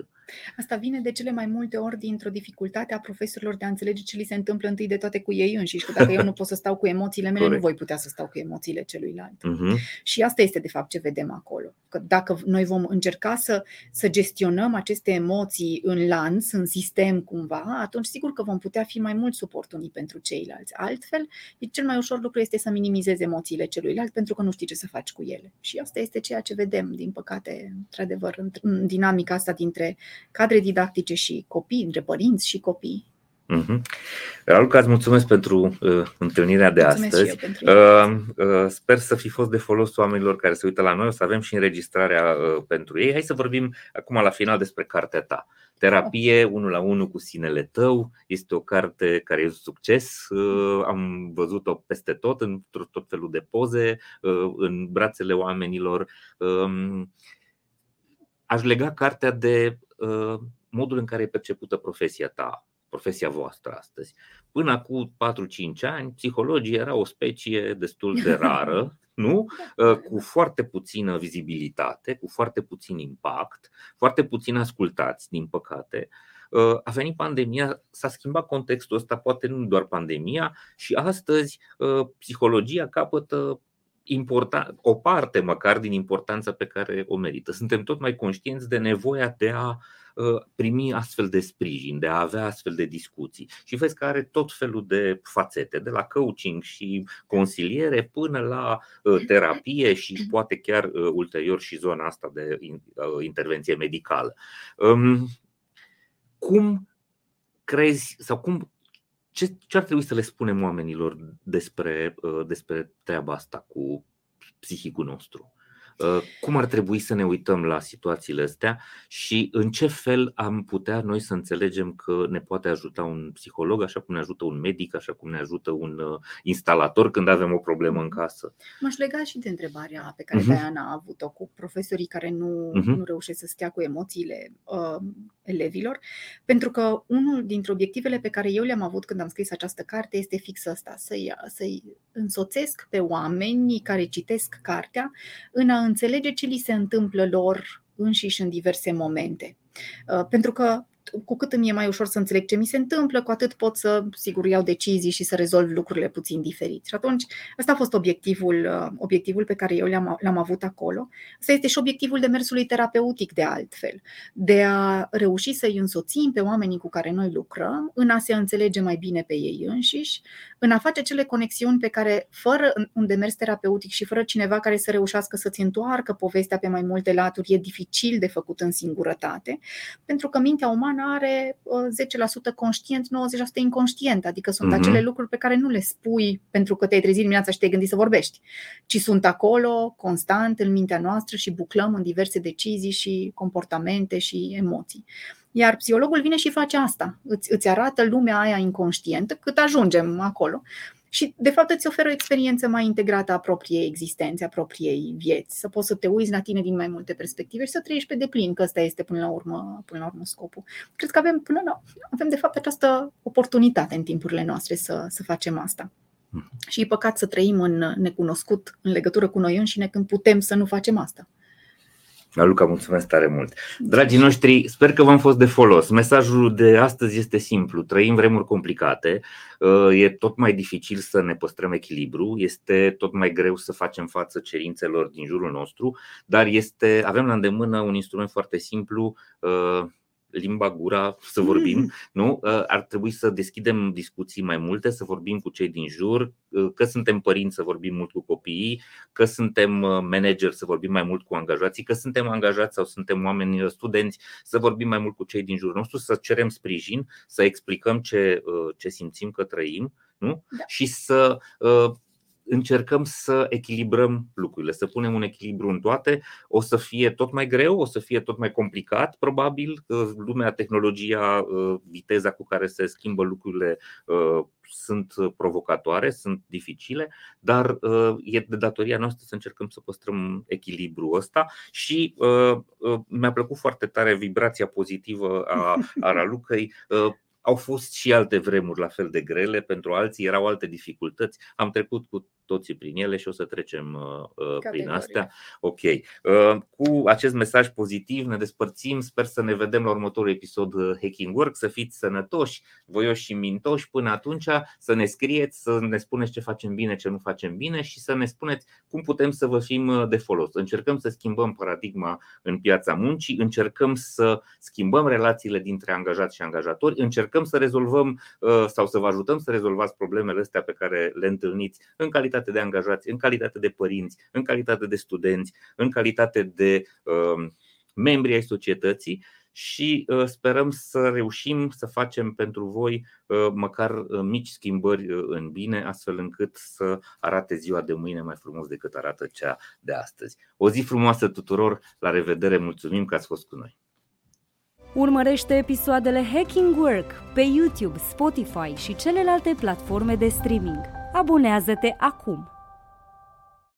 Asta vine de cele mai multe ori dintr-o dificultate a profesorilor de a înțelege ce li se întâmplă întâi de toate cu ei înșiși. Că dacă eu nu pot să stau cu emoțiile mele, Corect. nu voi putea să stau cu emoțiile celuilalt. Uh-huh. Și asta este de fapt ce vedem acolo. Că dacă noi vom încerca să, să gestionăm aceste emoții în lanț, în sistem cumva, atunci sigur că vom putea fi mai mult suport unii pentru ceilalți. Altfel, cel mai ușor lucru este să minimizezi emoțiile celuilalt pentru că nu știi ce să faci cu ele. Și asta este ceea ce vedem, din păcate, într-adevăr, în dinamica asta dintre cadre didactice și copii, între părinți și copii. Mm-hmm. Raluca, îți mulțumesc pentru uh, întâlnirea de mulțumesc astăzi. Uh, uh, sper să fi fost de folos oamenilor care se uită la noi. O să avem și înregistrarea uh, pentru ei. Hai să vorbim acum la final despre cartea ta. Terapie unul la unul cu sinele tău este o carte care e un succes. Uh, am văzut-o peste tot, în tot felul de poze, uh, în brațele oamenilor. Uh, aș lega cartea de uh, modul în care e percepută profesia ta, profesia voastră astăzi. Până acum 4-5 ani, psihologii era o specie destul de *laughs* rară, nu? Uh, cu foarte puțină vizibilitate, cu foarte puțin impact, foarte puțin ascultați, din păcate. Uh, a venit pandemia, s-a schimbat contextul ăsta, poate nu doar pandemia, și astăzi uh, psihologia capătă important, o parte măcar din importanța pe care o merită. Suntem tot mai conștienți de nevoia de a uh, primi astfel de sprijin, de a avea astfel de discuții. Și vezi că are tot felul de fațete, de la coaching și consiliere până la uh, terapie și poate chiar uh, ulterior și zona asta de intervenție medicală. Um, cum crezi sau cum ce, ce ar trebui să le spunem oamenilor despre, uh, despre treaba asta cu psihicul nostru? Uh, cum ar trebui să ne uităm la situațiile astea și în ce fel am putea noi să înțelegem că ne poate ajuta un psiholog, așa cum ne ajută un medic, așa cum ne ajută un uh, instalator când avem o problemă în casă? M-aș lega și de întrebarea pe care uh-huh. Diana a avut-o cu profesorii care nu, uh-huh. nu reușesc să stea cu emoțiile uh, elevilor, pentru că unul dintre obiectivele pe care eu le-am avut când am scris această carte este fix ăsta, să-i, să-i însoțesc pe oameni care citesc cartea în a înțelege ce li se întâmplă lor înșiși în diverse momente. Uh, pentru că cu cât îmi e mai ușor să înțeleg ce mi se întâmplă, cu atât pot să, sigur, iau decizii și să rezolv lucrurile puțin diferit. Și atunci, ăsta a fost obiectivul, uh, obiectivul pe care eu l-am, l-am avut acolo. Asta este și obiectivul demersului terapeutic, de altfel, de a reuși să-i însoțim pe oamenii cu care noi lucrăm, în a se înțelege mai bine pe ei înșiși, în a face cele conexiuni pe care, fără un demers terapeutic și fără cineva care să reușească să-ți întoarcă povestea pe mai multe laturi, e dificil de făcut în singurătate, pentru că mintea umană uman are 10% uh, conștient, 90% inconștient, adică sunt uh-huh. acele lucruri pe care nu le spui pentru că te-ai trezit dimineața și te-ai gândit să vorbești, ci sunt acolo constant în mintea noastră și buclăm în diverse decizii și comportamente și emoții. Iar psihologul vine și face asta. Îți, îți arată lumea aia inconștientă cât ajungem acolo și, de fapt, îți oferă o experiență mai integrată a propriei existențe, a propriei vieți, să poți să te uiți la tine din mai multe perspective și să trăiești pe deplin, că ăsta este până la urmă, până la urmă scopul. Cred că avem, până la, avem de fapt această oportunitate în timpurile noastre să, să facem asta. Mhm. Și e păcat să trăim în necunoscut, în legătură cu noi înșine, când putem să nu facem asta. Luca, mulțumesc tare mult. Dragii noștri, sper că v-am fost de folos. Mesajul de astăzi este simplu. Trăim vremuri complicate, uh, e tot mai dificil să ne păstrăm echilibru, este tot mai greu să facem față cerințelor din jurul nostru, dar este, avem la îndemână un instrument foarte simplu, uh, limba gura să vorbim, mm. nu? Ar trebui să deschidem discuții mai multe, să vorbim cu cei din jur, că suntem părinți să vorbim mult cu copiii, că suntem manageri să vorbim mai mult cu angajații, că suntem angajați sau suntem oameni studenți să vorbim mai mult cu cei din jurul nostru, să cerem sprijin, să explicăm ce, ce simțim că trăim nu? Da. și să încercăm să echilibrăm lucrurile, să punem un echilibru în toate. O să fie tot mai greu, o să fie tot mai complicat, probabil. Lumea, tehnologia, uh, viteza cu care se schimbă lucrurile uh, sunt provocatoare, sunt dificile, dar uh, e de datoria noastră să încercăm să păstrăm echilibrul ăsta și mi-a plăcut foarte tare vibrația pozitivă a, a Ralucăi au fost și alte vremuri la fel de grele, pentru alții erau alte dificultăți. Am trecut cu toții prin ele și o să trecem uh, uh prin astea. Ok. Uh, cu acest mesaj pozitiv ne despărțim. Sper să ne vedem la următorul episod uh, Hacking Work. Să fiți sănătoși, voioși și mintoși până atunci. Să ne scrieți, să ne spuneți ce facem bine, ce nu facem bine și să ne spuneți cum putem să vă fim uh, de folos. Încercăm să schimbăm paradigma în piața muncii, încercăm să schimbăm relațiile dintre angajați și angajatori, încercăm să rezolvăm sau să vă ajutăm să rezolvați problemele astea pe care le întâlniți în calitate calitate de angajați, în calitate de părinți, în calitate de studenți, în calitate de uh, membri ai societății și uh, sperăm să reușim să facem pentru voi uh, măcar uh, mici schimbări uh, în bine, astfel încât să arate ziua de mâine mai frumos decât arată cea de astăzi. O zi frumoasă tuturor, la revedere, mulțumim că ați fost cu noi! Urmărește episoadele Hacking Work pe YouTube, Spotify și celelalte platforme de streaming. Abonează-te acum!